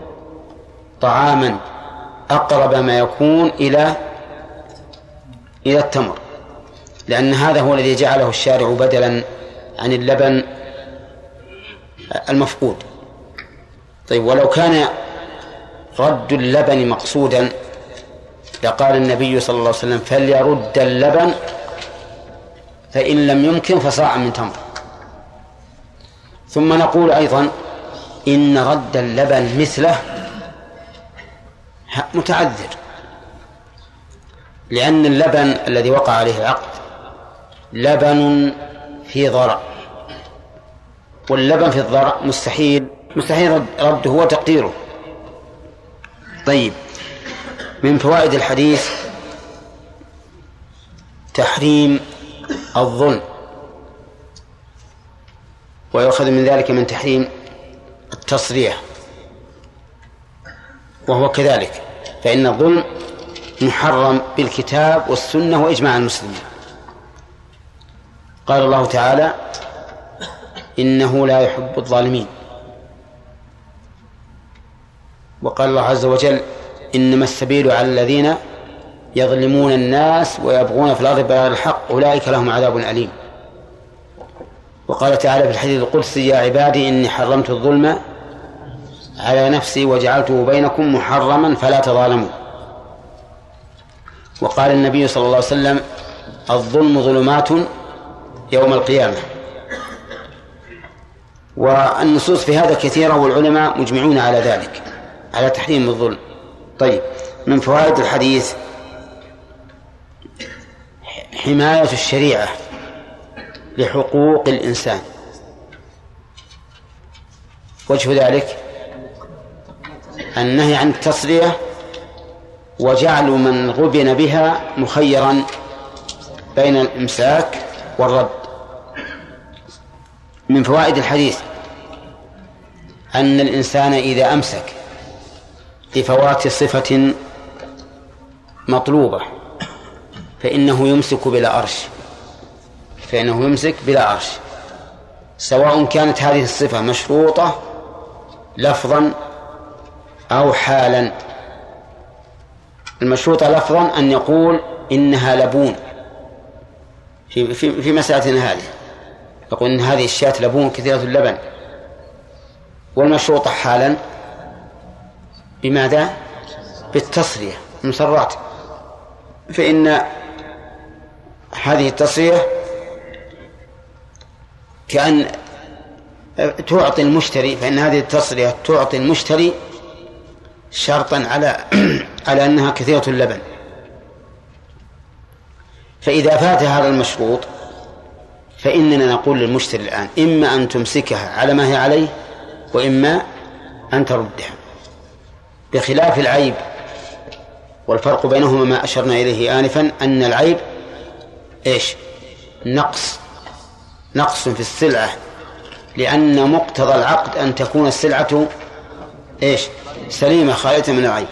طعاما أقرب ما يكون إلى إلى التمر لأن هذا هو الذي جعله الشارع بدلا عن اللبن المفقود. طيب ولو كان رد اللبن مقصودا لقال النبي صلى الله عليه وسلم فليرد اللبن فإن لم يمكن فصاع من تمر. ثم نقول أيضا إن رد اللبن مثله متعذر لأن اللبن الذي وقع عليه العقد لبن في ضرع واللبن في الضرع مستحيل. مستحيل رده وتقديره طيب. من فوائد الحديث تحريم الظلم. ويؤخذ من ذلك من تحريم التصريح. وهو كذلك. فإن الظلم محرم بالكتاب والسنة وإجماع المسلمين. قال الله تعالى إنه لا يحب الظالمين. وقال الله عز وجل إنما السبيل على الذين يظلمون الناس ويبغون في الأرض بغير الحق أولئك لهم عذاب أليم. وقال تعالى في الحديث القدسي يا عبادي إني حرمت الظلم على نفسي وجعلته بينكم محرما فلا تظالموا. وقال النبي صلى الله عليه وسلم الظلم ظلمات يوم القيامة. والنصوص في هذا كثيرة والعلماء مجمعون على ذلك على تحريم الظلم. طيب من فوائد الحديث حماية الشريعة لحقوق الإنسان. وجه ذلك النهي عن التصرية وجعل من غبن بها مخيرا بين الإمساك والرد. من فوائد الحديث أن الإنسان إذا أمسك لفوات صفة مطلوبة فإنه يمسك بلا أرش فإنه يمسك بلا أرش. سواء كانت هذه الصفة مشروطة لفظا أو حالا. المشروطة لفظا أن يقول إنها لبون. في في في مسألتنا هذه. يقول إن هذه الشاة لبون كثيرة اللبن. والمشروطة حالا بماذا؟ بالتصرية مسرات فإن هذه التصرية كأن تعطي المشتري فإن هذه التصرية تعطي المشتري شرطا على على أنها كثيرة اللبن. فإذا فات هذا المشروط فإننا نقول للمشتري الآن إما أن تمسكها على ما هي عليه وإما أن تردها. بخلاف العيب والفرق بينهما ما أشرنا إليه آنفا أن العيب إيش؟ نقص. نقص في السلعة لأن مقتضى العقد أن تكون السلعة إيش؟ سليمة خالية من العيب.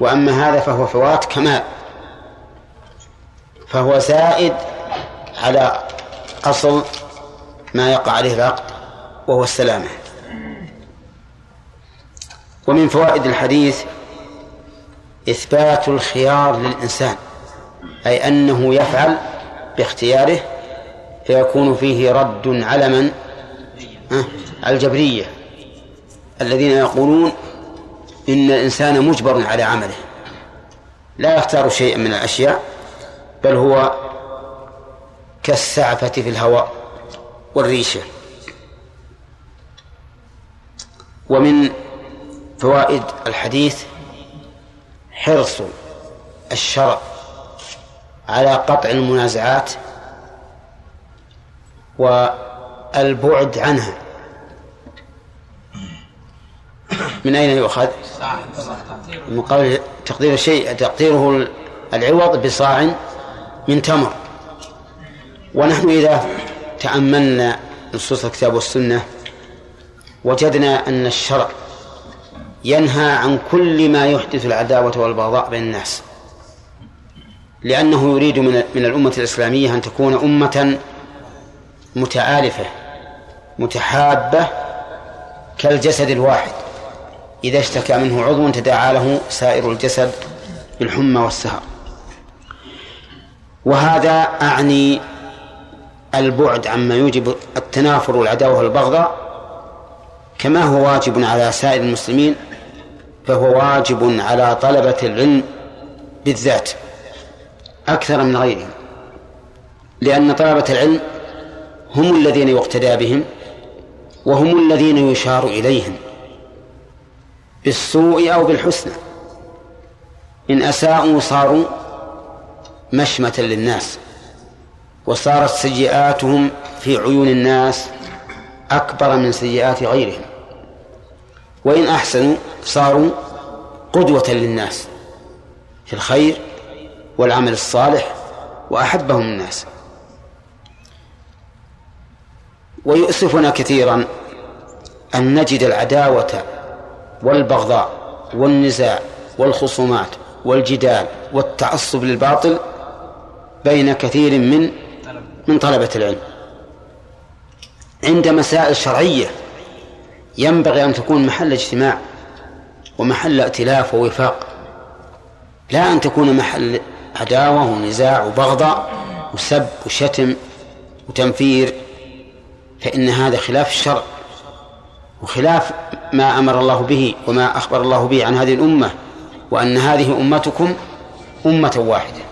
وأما هذا فهو فوات كمال فهو زائد على أصل ما يقع عليه العقد وهو السلامة. ومن فوائد الحديث إثبات الخيار للإنسان أي أنه يفعل باختياره فيكون فيه رد على من الجبرية الذين يقولون إن الإنسان مجبر على عمله. لا يختار شيئا من الأشياء بل هو كالسعفة في الهواء والريشة ومن فوائد الحديث حرص الشرع على قطع المنازعات والبعد عنها. من أين يؤخذ؟ من قول تقدير الشيء تقديره العوض بصاع من تمر. ونحن إذا تأملنا نصوص الكتاب والسنة وجدنا أن الشرع ينهى عن كل ما يحدث العداوة والبغضاء بين الناس لأنه يريد من من الأمة الإسلامية أن تكون أمة متآلفة متحابة كالجسد الواحد. إذا اشتكى منه عضو تداعى له سائر الجسد بالحمى والسهر. وهذا أعني البعد عما يوجب التنافر والعداوة والبغضاء كما هو واجب على سائر المسلمين فهو واجب على طلبة العلم بالذات أكثر من غيرهم لأن طلبة العلم هم الذين يقتدى بهم وهم الذين يشار إليهم بالسوء أو بالحسنى إن أساءوا صاروا مشمة للناس. وصارت سيئاتهم في عيون الناس أكبر من سيئات غيرهم. وإن أحسنوا صاروا قدوة للناس في الخير والعمل الصالح وأحبهم الناس. ويؤسفنا كثيرا أن نجد العداوة والبغضاء والنزاع والخصومات والجدال والتعصب للباطل بين كثير من من طلبة العلم. عند مسائل شرعية ينبغي أن تكون محل اجتماع ومحل ائتلاف ووفاق لا أن تكون محل عداوة ونزاع وبغضاء وسب وشتم وتنفير فإن هذا خلاف الشرع وخلاف ما أمر الله به وما أخبر الله به عن هذه الأمة وأن هذه أمتكم أمة واحدة.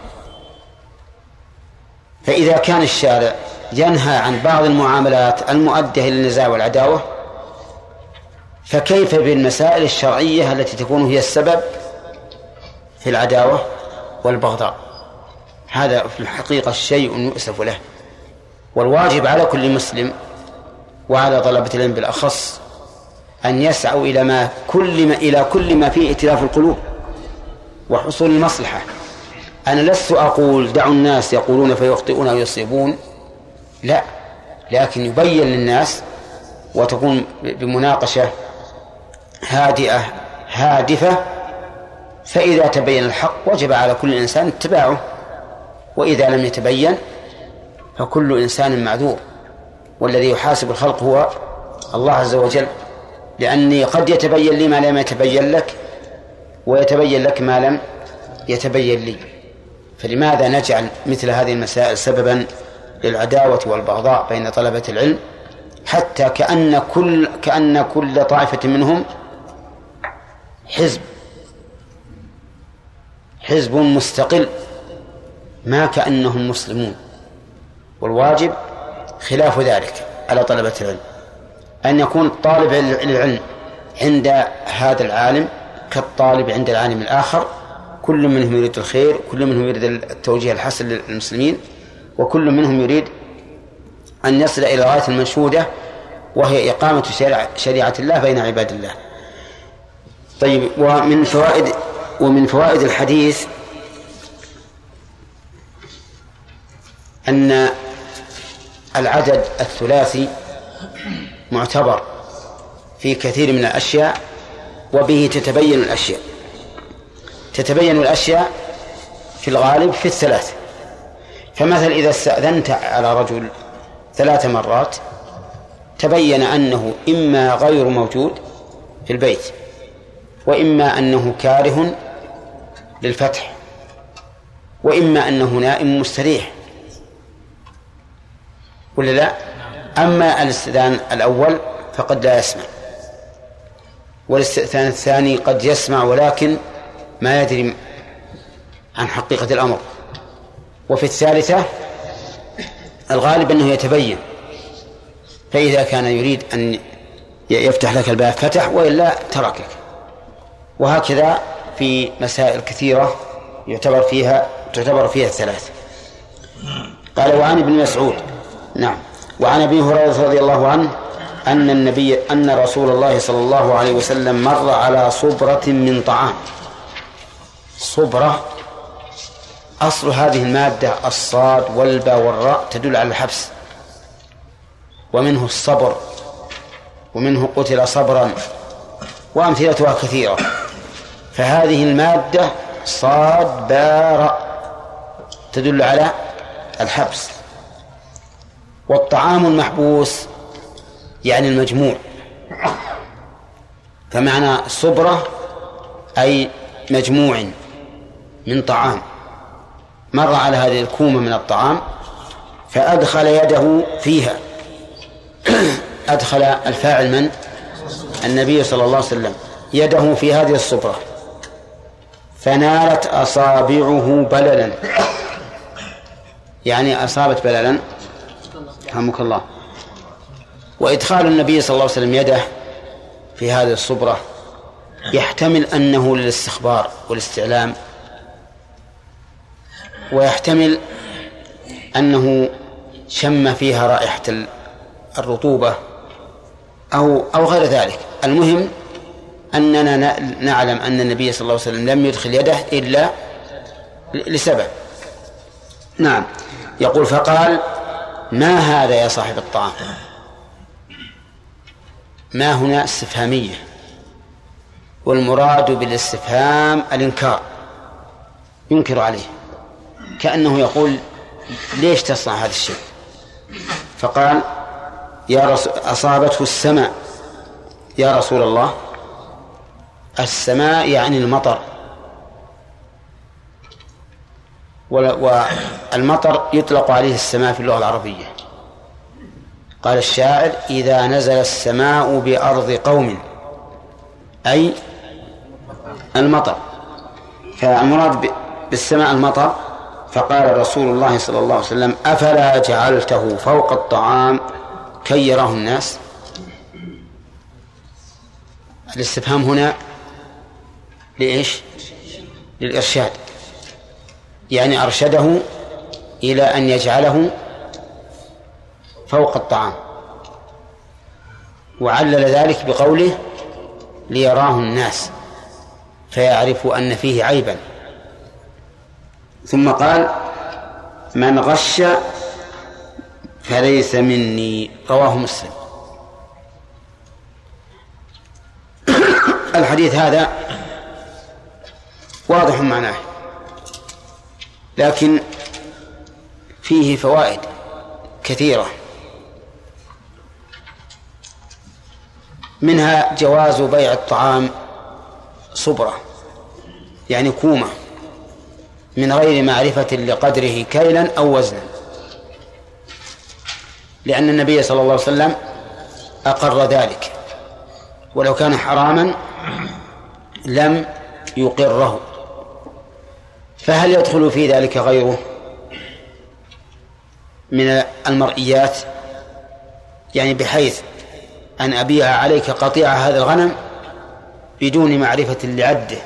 فإذا كان الشارع ينهى عن بعض المعاملات المؤدية إلى النزاع والعداوة فكيف بالمسائل الشرعية التي تكون هي السبب في العداوة والبغضاء؟ هذا في الحقيقة شيء يؤسف له. والواجب على كل مسلم وعلى طلبة العلم بالأخص أن يسعوا إلى ما كل ما إلى كل ما فيه ائتلاف القلوب وحصول المصلحة. أنا لست أقول دعوا الناس يقولون فيخطئون أو يصيبون. لا لكن يبين للناس وتكون بمناقشة هادئة هادفة. فإذا تبين الحق وجب على كل إنسان اتباعه. وإذا لم يتبين فكل إنسان معذور. والذي يحاسب الخلق هو الله عز وجل. لأني قد يتبين لي ما لم يتبين لك ويتبين لك ما لم يتبين لي. فلماذا نجعل مثل هذه المسائل سببا للعداوة والبغضاء بين طلبة العلم؟ حتى كأن كل كأن كل طائفة منهم حزب حزب مستقل ما كأنهم مسلمون. والواجب خلاف ذلك على طلبة العلم. أن يكون الطالب العلم عند هذا العالم كالطالب عند العالم الآخر كل منهم يريد الخير كل منهم يريد التوجيه الحسن للمسلمين وكل منهم يريد أن يصل إلى غاية المنشودة وهي إقامة شريعة الله بين عباد الله. طيب ومن فوائد ومن فوائد الحديث أن العدد الثلاثي معتبر في كثير من الأشياء وبه تتبين الأشياء. تتبين الأشياء في الغالب في الثلاث. فمثلا إذا استأذنت على رجل ثلاث مرات تبين أنه إما غير موجود في البيت وإما أنه كاره للفتح وإما أنه نائم مستريح. ولا لا؟ أما الاستئذان الأول فقد لا يسمع والاستئذان الثاني قد يسمع ولكن ما يدري عن حقيقة الأمر. وفي الثالثة الغالب أنه يتبين. فإذا كان يريد أن يفتح لك الباب فتح وإلا تركك. وهكذا في مسائل كثيرة يعتبر فيها تعتبر فيها الثلاث. قال وعن ابن مسعود. نعم. وعن أبي هريرة رضي الله عنه أن النبي أن رسول الله صلى الله عليه وسلم مر على صبرة من طعام. صبرة. أصل هذه المادة الصاد والباء والراء تدل على الحبس. ومنه الصبر. ومنه قتل صبرا. وأمثلتها كثيرة. فهذه المادة صاد باء تدل على الحبس. والطعام المحبوس يعني المجموع. فمعنى صبرة أي مجموع. من طعام. مر على هذه الكومة من الطعام فأدخل يده فيها. أدخل الفاعل من؟ النبي صلى الله عليه وسلم. يده في هذه الصبرة. فنالت أصابعه بللا. يعني أصابت بللا. رحمك الله. وإدخال النبي صلى الله عليه وسلم يده في هذه الصبرة يحتمل أنه للاستخبار والاستعلام. ويحتمل أنه شم فيها رائحة الرطوبة أو أو غير ذلك. المهم أننا نعلم أن النبي صلى الله عليه وسلم لم يدخل يده إلا لسبب. نعم. يقول فقال ما هذا يا صاحب الطعام؟ ما هنا استفهامية والمراد بالاستفهام الإنكار. ينكر عليه. كأنه يقول ليش تصنع هذا الشيء؟ فقال يا رسول أصابته السماء. يا رسول الله السماء يعني المطر. والمطر يطلق عليه السماء في اللغة العربية. قال الشاعر إذا نزل السماء بأرض قوم أي المطر. فالمراد بالسماء المطر فقال رسول الله صلى الله عليه وسلم أفلا جعلته فوق الطعام كي يراه الناس؟ الاستفهام هنا لإيش؟ للإرشاد. يعني أرشده إلى أن يجعله فوق الطعام. وعلل ذلك بقوله ليراه الناس فيعرفوا أن فيه عيبا. ثم قال من غش فليس مني رواه مسلم. الحديث هذا واضح معناه لكن فيه فوائد كثيرة. منها جواز بيع الطعام صبرة يعني كومة. من غير معرفة لقدره كيلا أو وزنا. لأن النبي صلى الله عليه وسلم أقر ذلك. ولو كان حراما لم يقره. فهل يدخل في ذلك غيره من المرئيات؟ يعني بحيث أن أبيع عليك قطيع هذا الغنم بدون معرفة لعده.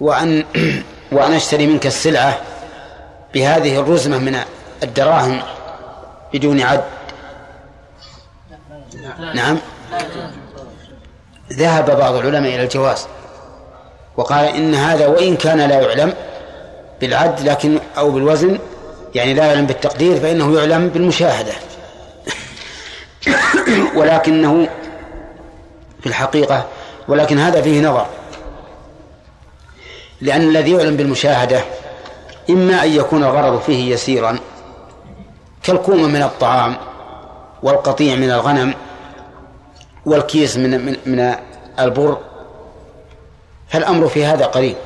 وأن وأن أشتري منك السلعة بهذه الرزمة من الدراهم بدون عد. نعم. ذهب بعض العلماء إلى الجواز وقال إن هذا وإن كان لا يعلم بالعد لكن أو بالوزن يعني لا يعلم بالتقدير فإنه يعلم بالمشاهدة. ولكنه في الحقيقة ولكن هذا فيه نظر. لأن الذي يعلم بالمشاهدة إما أن يكون الغرض فيه يسيرا كالكومة من الطعام والقطيع من الغنم والكيس من من من البر فالأمر في هذا قريب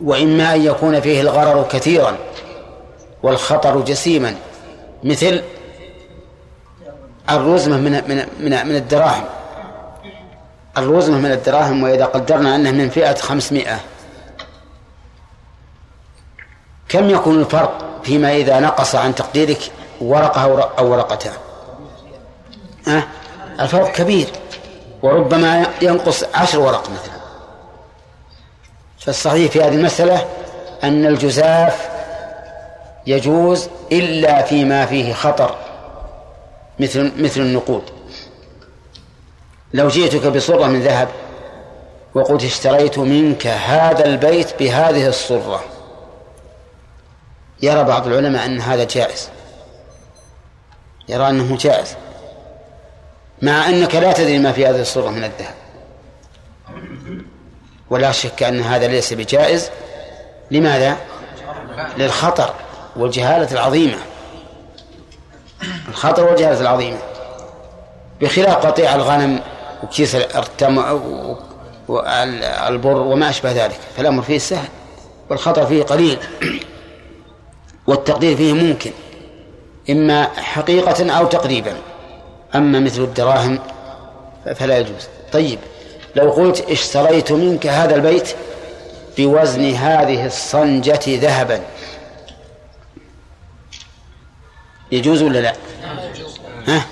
وإما أن يكون فيه الغرر كثيرا والخطر جسيما مثل الرزمة من من من, من الدراهم. الرزمة من الدراهم وإذا قدرنا أنه من فئة خمسمائة. كم يكون الفرق فيما إذا نقص عن تقديرك ورقة أو ورقتان؟ أه؟ الفرق كبير. وربما ينقص عشر ورق مثلا. فالصحيح في هذه المسألة أن الجزاف يجوز إلا فيما فيه خطر مثل مثل النقود. لو جئتك بصرة من ذهب وقلت اشتريت منك هذا البيت بهذه الصرة يرى بعض العلماء أن هذا جائز. يرى أنه جائز. مع أنك لا تدري ما في هذه الصورة من الذهب. ولا شك أن هذا ليس بجائز. لماذا؟ للخطر والجهالة العظيمة. الخطر والجهالة العظيمة. بخلاف قطيع الغنم وكيس التم والبر وما أشبه ذلك. فالأمر فيه سهل والخطر فيه قليل والتقدير فيه ممكن إما حقيقة أو تقريبا. أما مثل الدراهم فلا يجوز. طيب لو قلت اشتريت منك هذا البيت بوزن هذه الصنجة ذهبا يجوز ولا لا؟ ها؟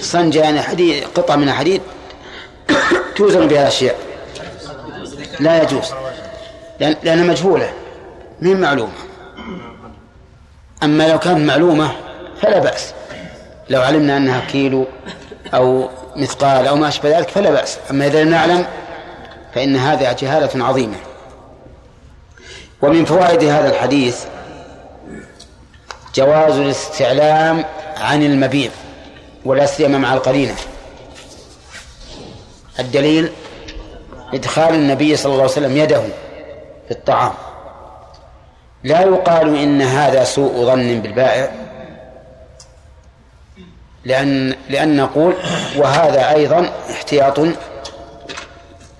صنجة يعني حديد قطعة من الحديد توزن بها الأشياء لا يجوز. لأن لأنها مجهولة. من معلومة؟ أما لو كانت معلومة فلا بأس. لو علمنا أنها كيلو أو مثقال أو ما أشبه ذلك فلا بأس. أما إذا لم نعلم فإن هذا جهالة عظيمة. ومن فوائد هذا الحديث جواز الاستعلام عن المبيع ولا سيما مع القرينة. الدليل إدخال النبي صلى الله عليه وسلم يده في الطعام. لا يقال إن هذا سوء ظن بالبائع لأن لأن نقول وهذا أيضا احتياط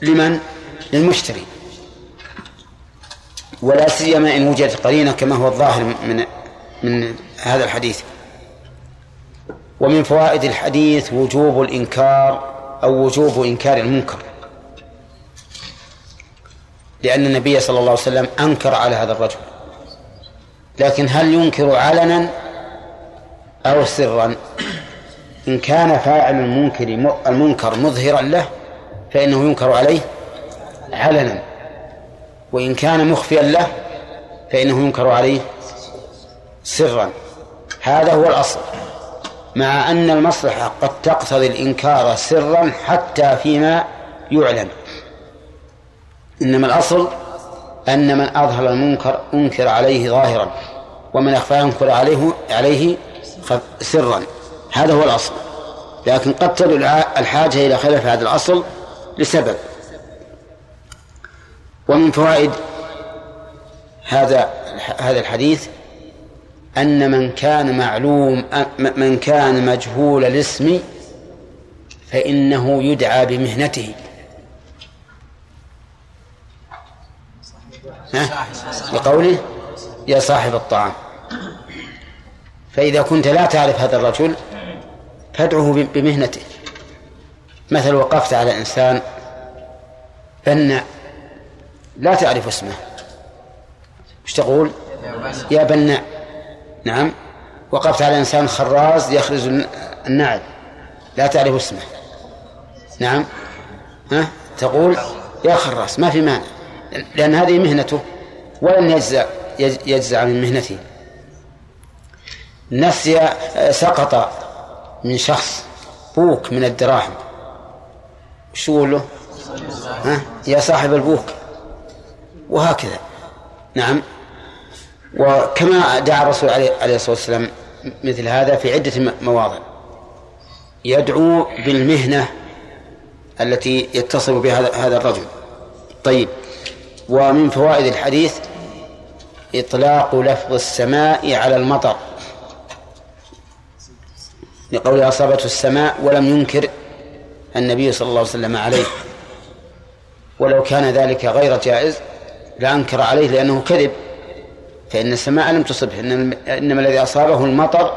لمن؟ للمشتري. ولا سيما إن وجدت قرينة كما هو الظاهر من من هذا الحديث. ومن فوائد الحديث وجوب الإنكار أو وجوب إنكار المنكر. لأن النبي صلى الله عليه وسلم أنكر على هذا الرجل. لكن هل ينكر علنا أو سرا؟ إن كان فاعل المنكر المنكر مظهرا له فإنه ينكر عليه علنا. وإن كان مخفيا له فإنه ينكر عليه سرا. هذا هو الأصل. مع أن المصلحة قد تقتضي الإنكار سرا حتى فيما يعلن. إنما الأصل أن من أظهر المنكر أنكر عليه ظاهرا ومن أخفاه أنكر عليه عليه سرا. هذا هو الأصل. لكن قد تدل الحاجة إلى خلاف هذا الأصل لسبب. ومن فوائد هذا هذا الحديث أن من كان معلوم من كان مجهول الاسم فإنه يدعى بمهنته؟ بقوله يا صاحب الطعام. فإذا كنت لا تعرف هذا الرجل فادعه بمهنته. مثل وقفت على إنسان بناء لا تعرف اسمه. إيش تقول؟ يا بناء نعم. وقفت على إنسان خراز يخرز النعل. لا تعرف اسمه. نعم. ها؟ تقول يا خراس ما في مانع. لأن هذه مهنته. ولن يجزع يجزع من مهنته. نسي سقط من شخص بوك من الدراهم. شو له؟ ها؟ يا صاحب البوك. وهكذا. نعم. وكما دعا الرسول عليه الصلاة والسلام مثل هذا في عدة مواضع. يدعو بالمهنة التي يتصل بها هذا الرجل. طيب. ومن فوائد الحديث إطلاق لفظ السماء على المطر. لقول أصابته السماء ولم ينكر النبي صلى الله عليه وسلم عليه. ولو كان ذلك غير جائز لأنكر عليه لأنه كذب. فإن السماء لم تصبه إنما الذي أصابه المطر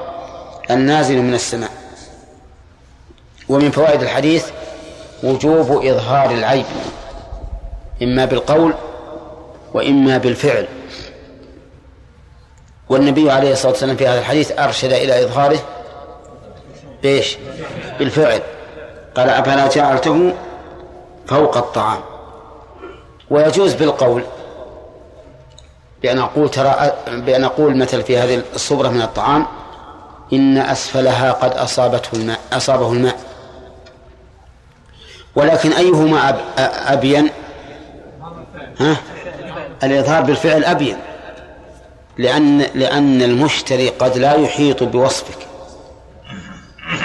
النازل من السماء. ومن فوائد الحديث وجوب إظهار العيب إما بالقول وإما بالفعل. والنبي عليه الصلاة والسلام في هذا الحديث أرشد إلى إظهاره بإيش؟ بالفعل. قال أفلا جعلته فوق الطعام. ويجوز بالقول. بأن أقول ترى بأن أقول مثل في هذه الصبرة من الطعام إن أسفلها قد أصابته الماء أصابه الماء. ولكن أيهما أبين؟ ها؟ الإظهار بالفعل أبين. لأن لأن المشتري قد لا يحيط بوصفك.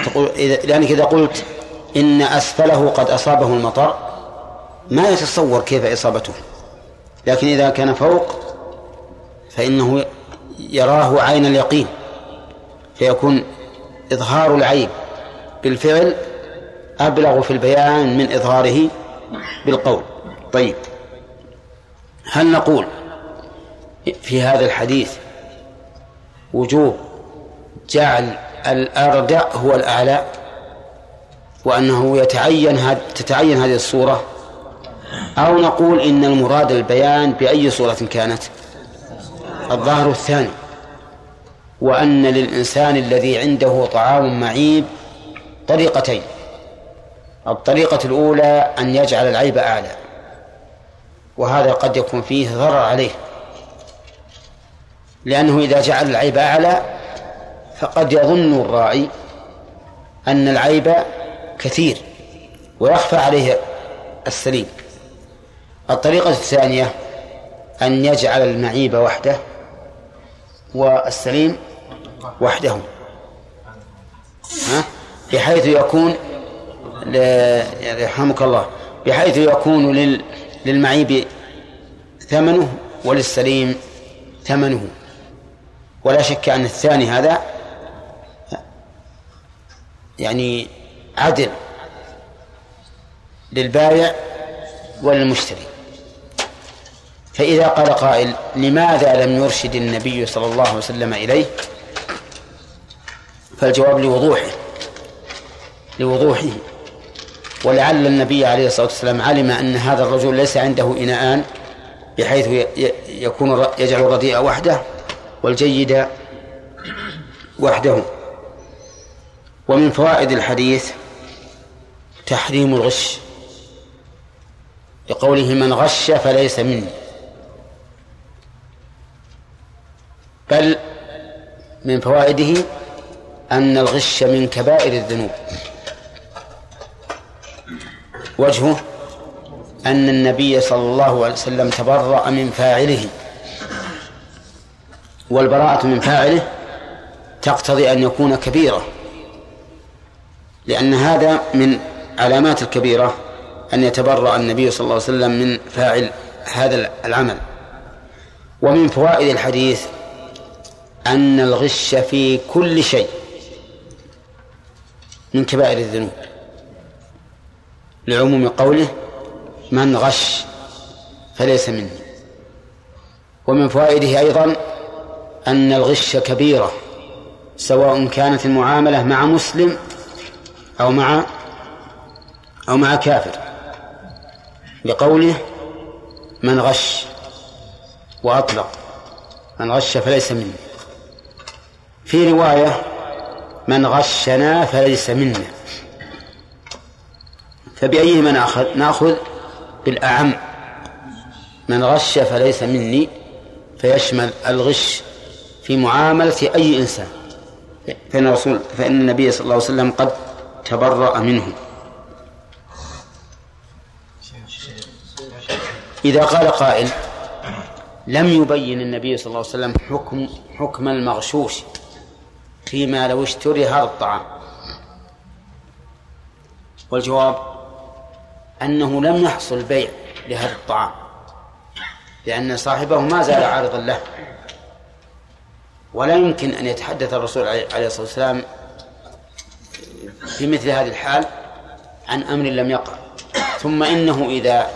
تقول إذا لأنك إذا قلت إن أسفله قد أصابه المطر ما يتصور كيف إصابته. لكن إذا كان فوق فإنه يراه عين اليقين فيكون إظهار العيب بالفعل أبلغ في البيان من إظهاره بالقول. طيب هل نقول في هذا الحديث وجوب جعل الأردع هو الأعلى وأنه يتعين هد تتعين هذه الصورة؟ أو نقول إن المراد البيان بأي صورة كانت؟ الظاهر الثاني وأن للإنسان الذي عنده طعام معيب طريقتين. الطريقة الأولى أن يجعل العيب أعلى وهذا قد يكون فيه ضرر عليه. لأنه إذا جعل العيب أعلى فقد يظن الراعي أن العيب كثير ويخفى عليه السليم. الطريقة الثانية أن يجعل المعيب وحده والسليم وحده ها؟ بحيث يكون يرحمك الله. بحيث يكون لل للمعيب ثمنه وللسليم ثمنه. ولا شك أن الثاني هذا يعني عدل للبائع وللمشتري. فإذا قال قائل لماذا لم يرشد النبي صلى الله عليه وسلم إليه؟ فالجواب لوضوحه لوضوحه. ولعل النبي عليه الصلاة والسلام علم أن هذا الرجل ليس عنده إناءان بحيث يكون يجعل الرديء وحده والجيد وحده. ومن فوائد الحديث تحريم الغش لقوله من غش فليس مني. بل من فوائده أن الغش من كبائر الذنوب. وجهه أن النبي صلى الله عليه وسلم تبرأ من فاعله والبراءة من فاعله تقتضي أن يكون كبيرة لأن هذا من علامات الكبيرة أن يتبرأ النبي صلى الله عليه وسلم من فاعل هذا العمل. ومن فوائد الحديث أن الغش في كل شيء من كبائر الذنوب. لعموم قوله من غش فليس مني. ومن فوائده أيضا أن الغش كبيرة سواء كانت المعاملة مع مسلم أو مع أو مع كافر. لقوله من غش وأطلق من غش فليس مني. في رواية من غشنا فليس منا. فبأيهما نأخذ نأخذ؟ بالأعم. من غش فليس مني. فيشمل الغش في معاملة أي إنسان. فإن الرسول فإن النبي صلى الله عليه وسلم قد تبرأ منه. إذا قال قائل لم يبين النبي صلى الله عليه وسلم حكم حكم المغشوش. فيما لو اشتري هذا الطعام. والجواب أنه لم يحصل بيع لهذا الطعام لأن صاحبه ما زال عارضا له. ولا يمكن أن يتحدث الرسول عليه الصلاة والسلام في مثل هذه الحال عن أمر لم يقع. ثم إنه إذا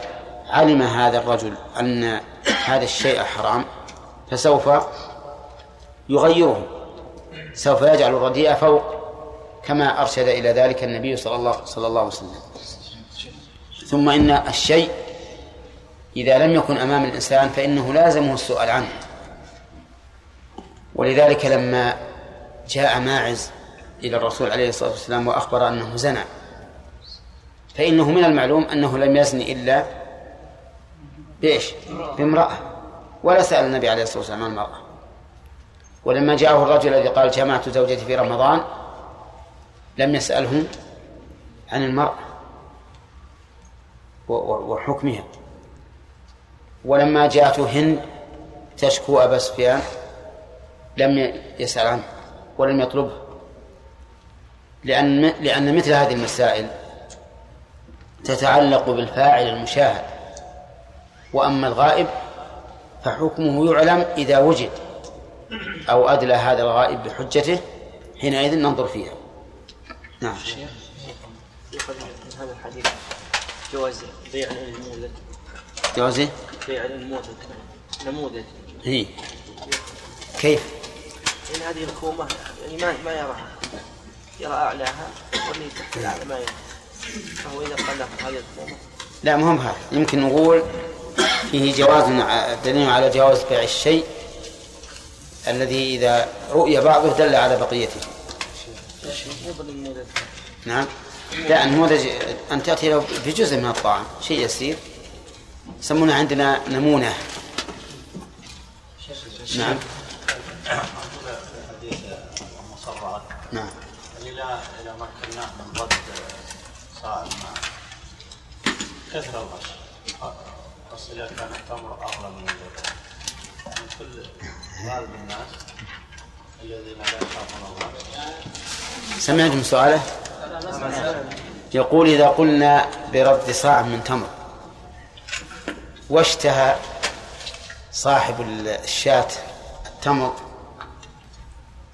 علم هذا الرجل أن هذا الشيء حرام فسوف يغيره. سوف يجعل الرديء فوق كما أرشد إلى ذلك النبي صلى الله صلى الله عليه وسلم. ثم إن الشيء إذا لم يكن أمام الإنسان فإنه لازمه السؤال عنه. ولذلك لما جاء ماعز إلى الرسول عليه الصلاة والسلام وأخبر أنه زنى فإنه من المعلوم أنه لم يزني إلا بإيش؟ بامرأة. ولا سأل النبي عليه الصلاة والسلام عن المرأة. ولما جاءه الرجل الذي قال جمعت زوجتي في رمضان لم يسأله عن المرأة وحكمها. ولما جاءته هند تشكو أبا سفيان لم يسأل عنه ولم يطلبه. لأن لأن مثل هذه المسائل تتعلق بالفاعل المشاهد وأما الغائب فحكمه يعلم إذا وجد. أو أدلى هذا الغائب بحجته حينئذ ننظر فيها. نعم. هذا الحديث جواز بيع المولد جواز بيع المولد نموذج. هي. كيف؟ إن هذه الكومة يعني ما ما يراها. يرى أعلاها واللي تحت الأعلى ما يرى. فهو إذا قال هذه الكومة. لا مهم هذا. يمكن نقول فيه جواز دليل على جواز بيع الشيء. الذي إذا رؤي بعضه دل على بقيته. نعم. لا النموذج أن تأتي له بجزء من الطعام شيء يسير. يسمونه عندنا نمونة. نعم. نعم. إذا إذا مكناه من ضد صاع الماء كثر الغش. بس إذا كان التمر أغلى من من كل غالب الناس سمعتم سؤاله؟ يقول إذا قلنا برد صاع من تمر واشتهى صاحب الشاة التمر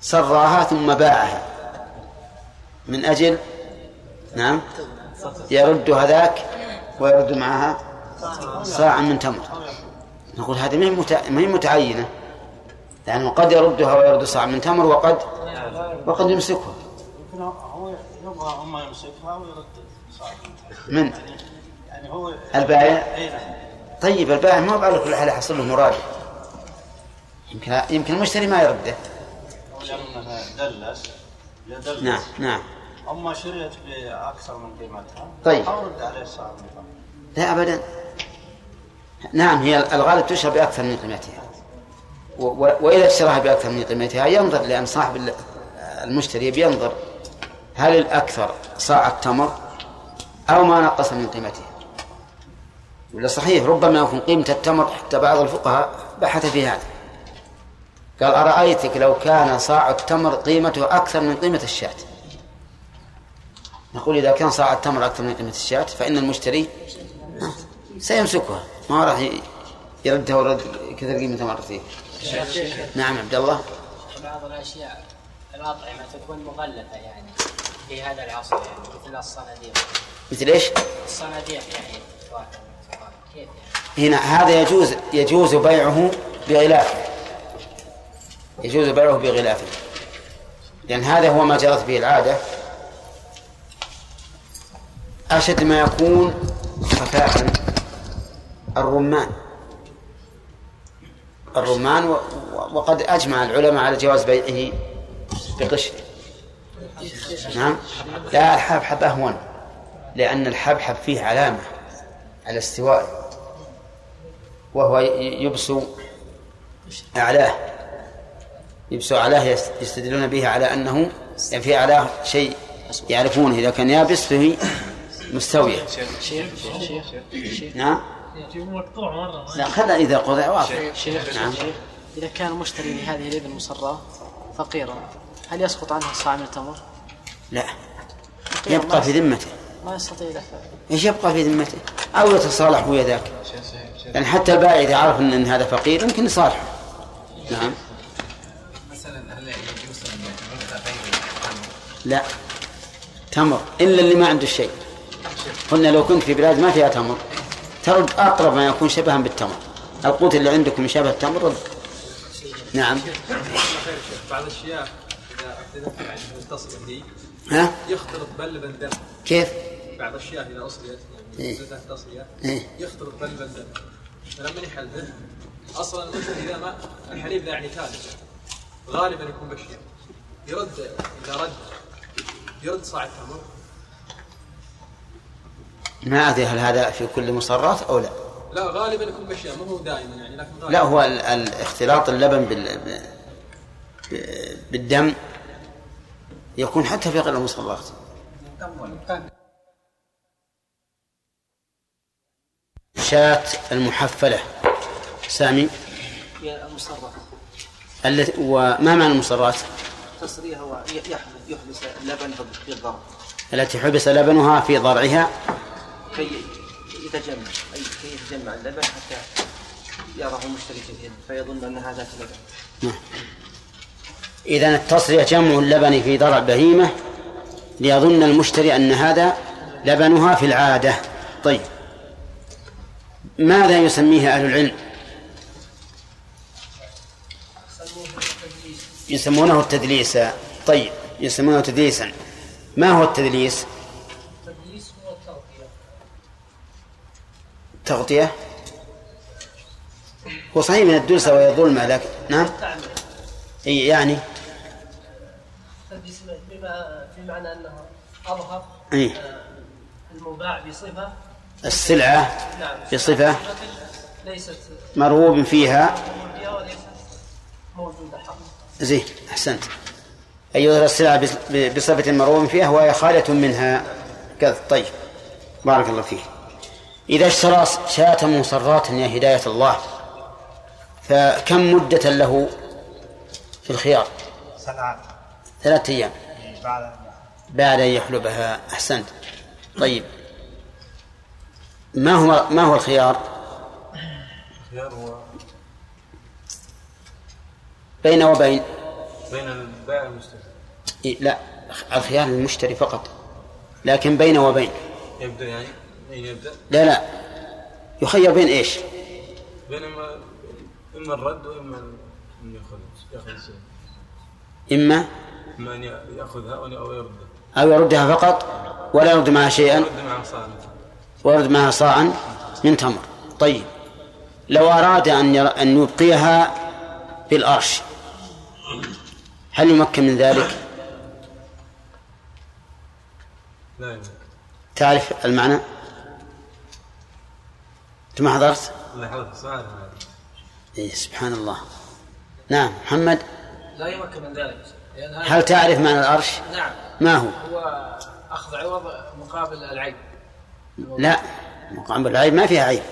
سراها ثم باعها من أجل؟ نعم. يرد هذاك ويرد معها صاعا من تمر. نقول هذه ما هي متعينة. لأنه قد يردها ويرد صاع من تمر وقد وقد يمسكها. هو يبغى اما يمسكها ويرد صاع من يعني هو البائع؟ نعم طيب البائع ما على كل حال يحصل له مراد يمكن يمكن المشتري ما يرده. لأنه دلس. نعم نعم. أما شريت بأكثر من قيمتها طيب. اورد عليه صاع من تمر. لا ابدا. نعم هي الغالب تشرى بأكثر من قيمتها. و- و- وإذا اشتراها بأكثر من قيمتها ينظر لأن صاحب ال- المشتري بينظر هل الأكثر صاع التمر أو ما نقص من قيمتها. ولا صحيح ربما يكون قيمة التمر حتى بعض الفقهاء بحث في هذا. قال أرأيتك لو كان صاع التمر قيمته أكثر من قيمة الشاة؟ نقول إذا كان صاع التمر أكثر من قيمة الشاة فإن المشتري سيمسكها ما راح يردها ورد كثر قيمتها مرتين نعم عبد الله. بعض الأشياء الأطعمة تكون مغلفة يعني في هذا العصر يعني مثل الصناديق. مثل إيش؟ الصناديق يعني كيف يعني؟ هنا هذا يجوز يجوز بيعه بغلافه يجوز بيعه بغلافه لأن هذا هو ما جرت به العادة. أشد ما يكون خفاء الرمان. الرمان و- و- وقد أجمع العلماء على جواز بيعه بقشر. نعم؟ لا الحبحب أهون لأن الحبحب فيه علامة على استوائه وهو يبسو أعلاه. يبسو أعلاه يس- يستدلون به على أنه يعني في أعلاه شيء يعرفونه. إذا كان يابس فهي مستوية. شيخ شيخ نعم لا خذ إذا قضى واضح. شيخ نعم. شيخ إذا كان المشتري لهذه الإبل المصراة فقيرا هل يسقط عنه الصاع من التمر؟ لا. يبقى في ذمته. ما يستطيع دفع إيش يبقى في ذمته؟ أو يتصالح ويا ذاك. يعني حتى البائع إذا عرف ان إن هذا فقير يمكن يصالحه. نعم. مثلا هل يجوز ان لا. تمر. إلا اللي ما عنده شيء. قلنا لو كنت في بلاد ما فيها تمر. ترد أقرب ما يكون شبها بالتمر. القوت اللي عندكم يشابه التمر؟ رد نعم. بعض إذا اعتدت يعني لي ها؟ يختلط بل دم. كيف؟ بعض الاشياء إذا أصليت يعني إيه. تصلية إيه. يختلط بل دم. فلما يحلبه أصلا مثلا إذا ما الحليب ذا يعني ثالث غالبا يكون بشير يرد إذا رد يرد صاع التمر. ما أدري هل هذا في كل مصرات أو لا. لا غالبا يكون بشير مو هو دائما يعني لكن غالبا. لا هو ال- ال- اختلاط اللبن بال ب- بالدم يكون حتى في غير المصرات. شاة المحفلة. سامي؟ هي المصرة. التي وما معنى المصرات؟ تصريها هو يحبس اللبن في الضرب. التي حبس لبنها في ضرعها. كي يتجمع. أي كي يتجمع اللبن حتى يراه المشتري كثيرا فيظن أن هذا لبن إذا التصرية جمع اللبن في ضرع بهيمة ليظن المشتري أن هذا لبنها في العادة. طيب. ماذا يسميه أهل العلم؟ يسمونه التدليس. طيب. يسمونه تدليسا. ما هو التدليس هو التغطية تغطية؟ هو صحيح من الدلس وهي ظلمة لكن نعم. أي يعني. بما في معنى أنه أظهر أي. آه، المباع بصفة. السلعة نعم. بصفة. ليست مرغوب فيها. موجودة زين أحسنت. أن يظهر السلعة بصفة مرغوب فيها وهي خالية منها. كذا طيب. بارك الله فيك. إذا اشترى شاة مصرات يا هداية الله فكم مدة له في الخيار؟ ثلاثة أيام. بعد بعد أن يحلبها أحسنت. طيب. ما هو ما هو الخيار؟ الخيار هو بين وبين؟ بين البائع والمشتري. إيه، لا الخيار للمشتري فقط لكن بين وبين. يبدأ يعني يبدأ؟ لا لا. يخير بين إيش؟ بين إما إما الرد وإما أن يأخذ يأخذ الشيء إما؟ إما أن يأخذها أو أو يردها أو يردها فقط ولا يرد معها شيئا. يرد مع صاحبه ويرد معها صاعا من تمر. طيب. لو أراد أن ير... أن يبقيها بالأرش هل يمكن من ذلك؟ لا يمكن. تعرف المعنى؟ أنت ما حضرت؟ سؤال هذا إيه سبحان الله. نعم محمد. لا يمكن من ذلك. هل تعرف معنى الأرش؟ نعم. ما هو؟ هو أخذ عوض مقابل العيب. لا مقام العيب ما فيها عيب.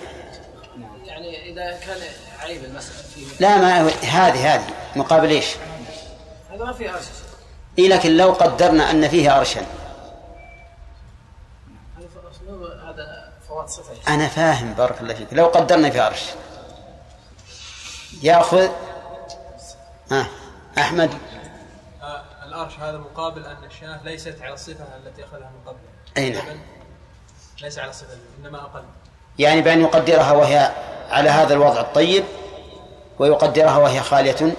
يعني إذا كان عيب المسألة فيه. لا ما هذه هذه. مقابل إيش؟ هذا ما فيه أرش. إيه لكن لو قدرنا أن فيه أرشا هذا أسلوب هذا فوات صفة أنا فاهم. بارك الله فيك. لو قدرنا في أرش يأخذ آه. أحمد. آه، الأرش هذا مقابل أن الشاة ليست على الصفة التي أخذها من قبل. أي نعم. ليس على الصفة إنما أقل. يعني بأن يقدرها وهي على هذا الوضع الطيب ويقدرها وهي خالية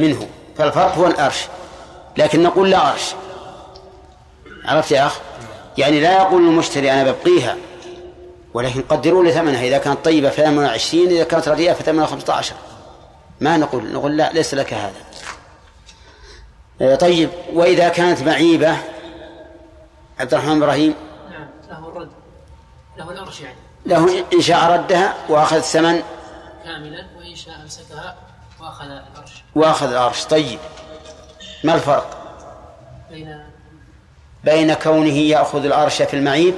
منه. فالفرق هو الأرش لكن نقول لا أرش عرفت يا أخ؟ يعني لا يقول المشتري أنا ببقيها. ولكن قدروا لي ثمنها. إذا كانت طيبة فثمنها عشرين إذا كانت رديئة فثمنها خمسة عشر. ما نقول نقول لا ليس لك هذا. آه، طيب وإذا كانت معيبة عبد الرحمن إبراهيم؟ نعم له الرد. له الأرش يعني. له إن شاء ردها وأخذ الثمن كاملا وإن شاء أمسكها وأخذ الأرش. وأخذ العرش طيب ما الفرق؟ بين بين كونه يأخذ العرش في المعيب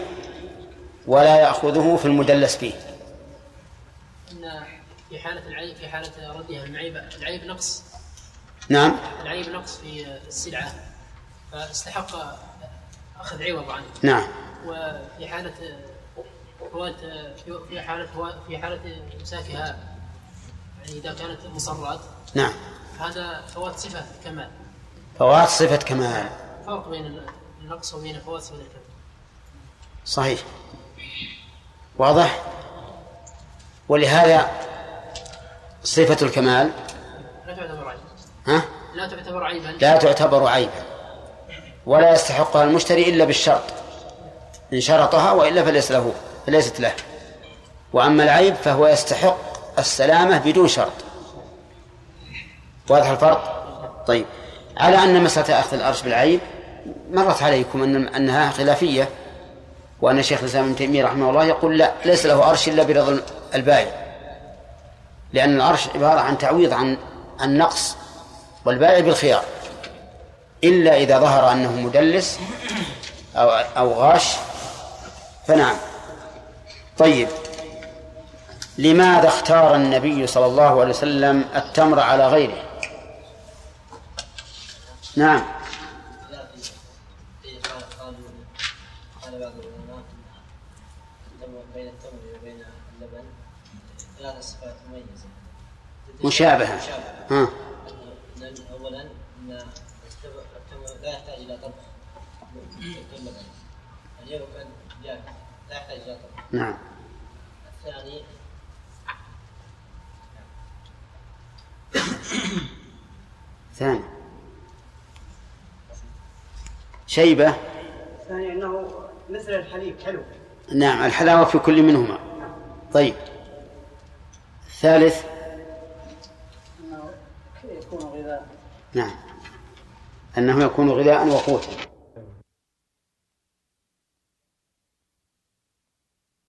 ولا يأخذه في المدلس فيه. في حالة العيب في حالة ردها المعيب العيب نقص. نعم. العيب نقص في السلعة. فاستحق أخذ عوض عنه نعم. وفي حالة فوات في حالة في حالة إمساكها يعني إذا كانت مصرات. نعم. هذا فوات صفة كمال. فوات صفة كمال. فرق بين النقص وبين فوات صفة الكمال. صحيح. واضح؟ ولهذا صفة الكمال؟ لا تعتبر عيبا. ها؟ لا تعتبر عيبا. لا تعتبر عيبا. ولا يستحقها المشتري إلا بالشرط. إن شرطها وإلا فليس له فليست له. وأما العيب فهو يستحق السلامة بدون شرط. واضح الفرق؟ طيب. على أن مسألة أخذ الأرش بالعيب مرت عليكم أن أنها خلافية. وأن شيخ الإسلام ابن تيمية رحمه الله يقول لا ليس له أرش إلا برضا البائع. لأن الأرش عبارة عن تعويض عن عن نقص والبائع بالخيار. إلا إذا ظهر أنه مدلس أو أو غاش فنعم. طيب. لماذا اختار النبي صلى الله عليه وسلم التمر على غيره؟ نعم قال بعض العلماء بين التمر وبين اللبن ثلاث صفات مميزة مشابهة. ها. أولا أن التمر لا يحتاج إلى طبخ اليوم كان لا يحتاج إلى طبخ نعم. الثاني ثاني. شيبة. الثاني إنه مثل الحليب حلو. نعم الحلاوة في كل منهما. طيب. الثالث انه يكون غذاء نعم. أنه يكون غذاء وقوتا.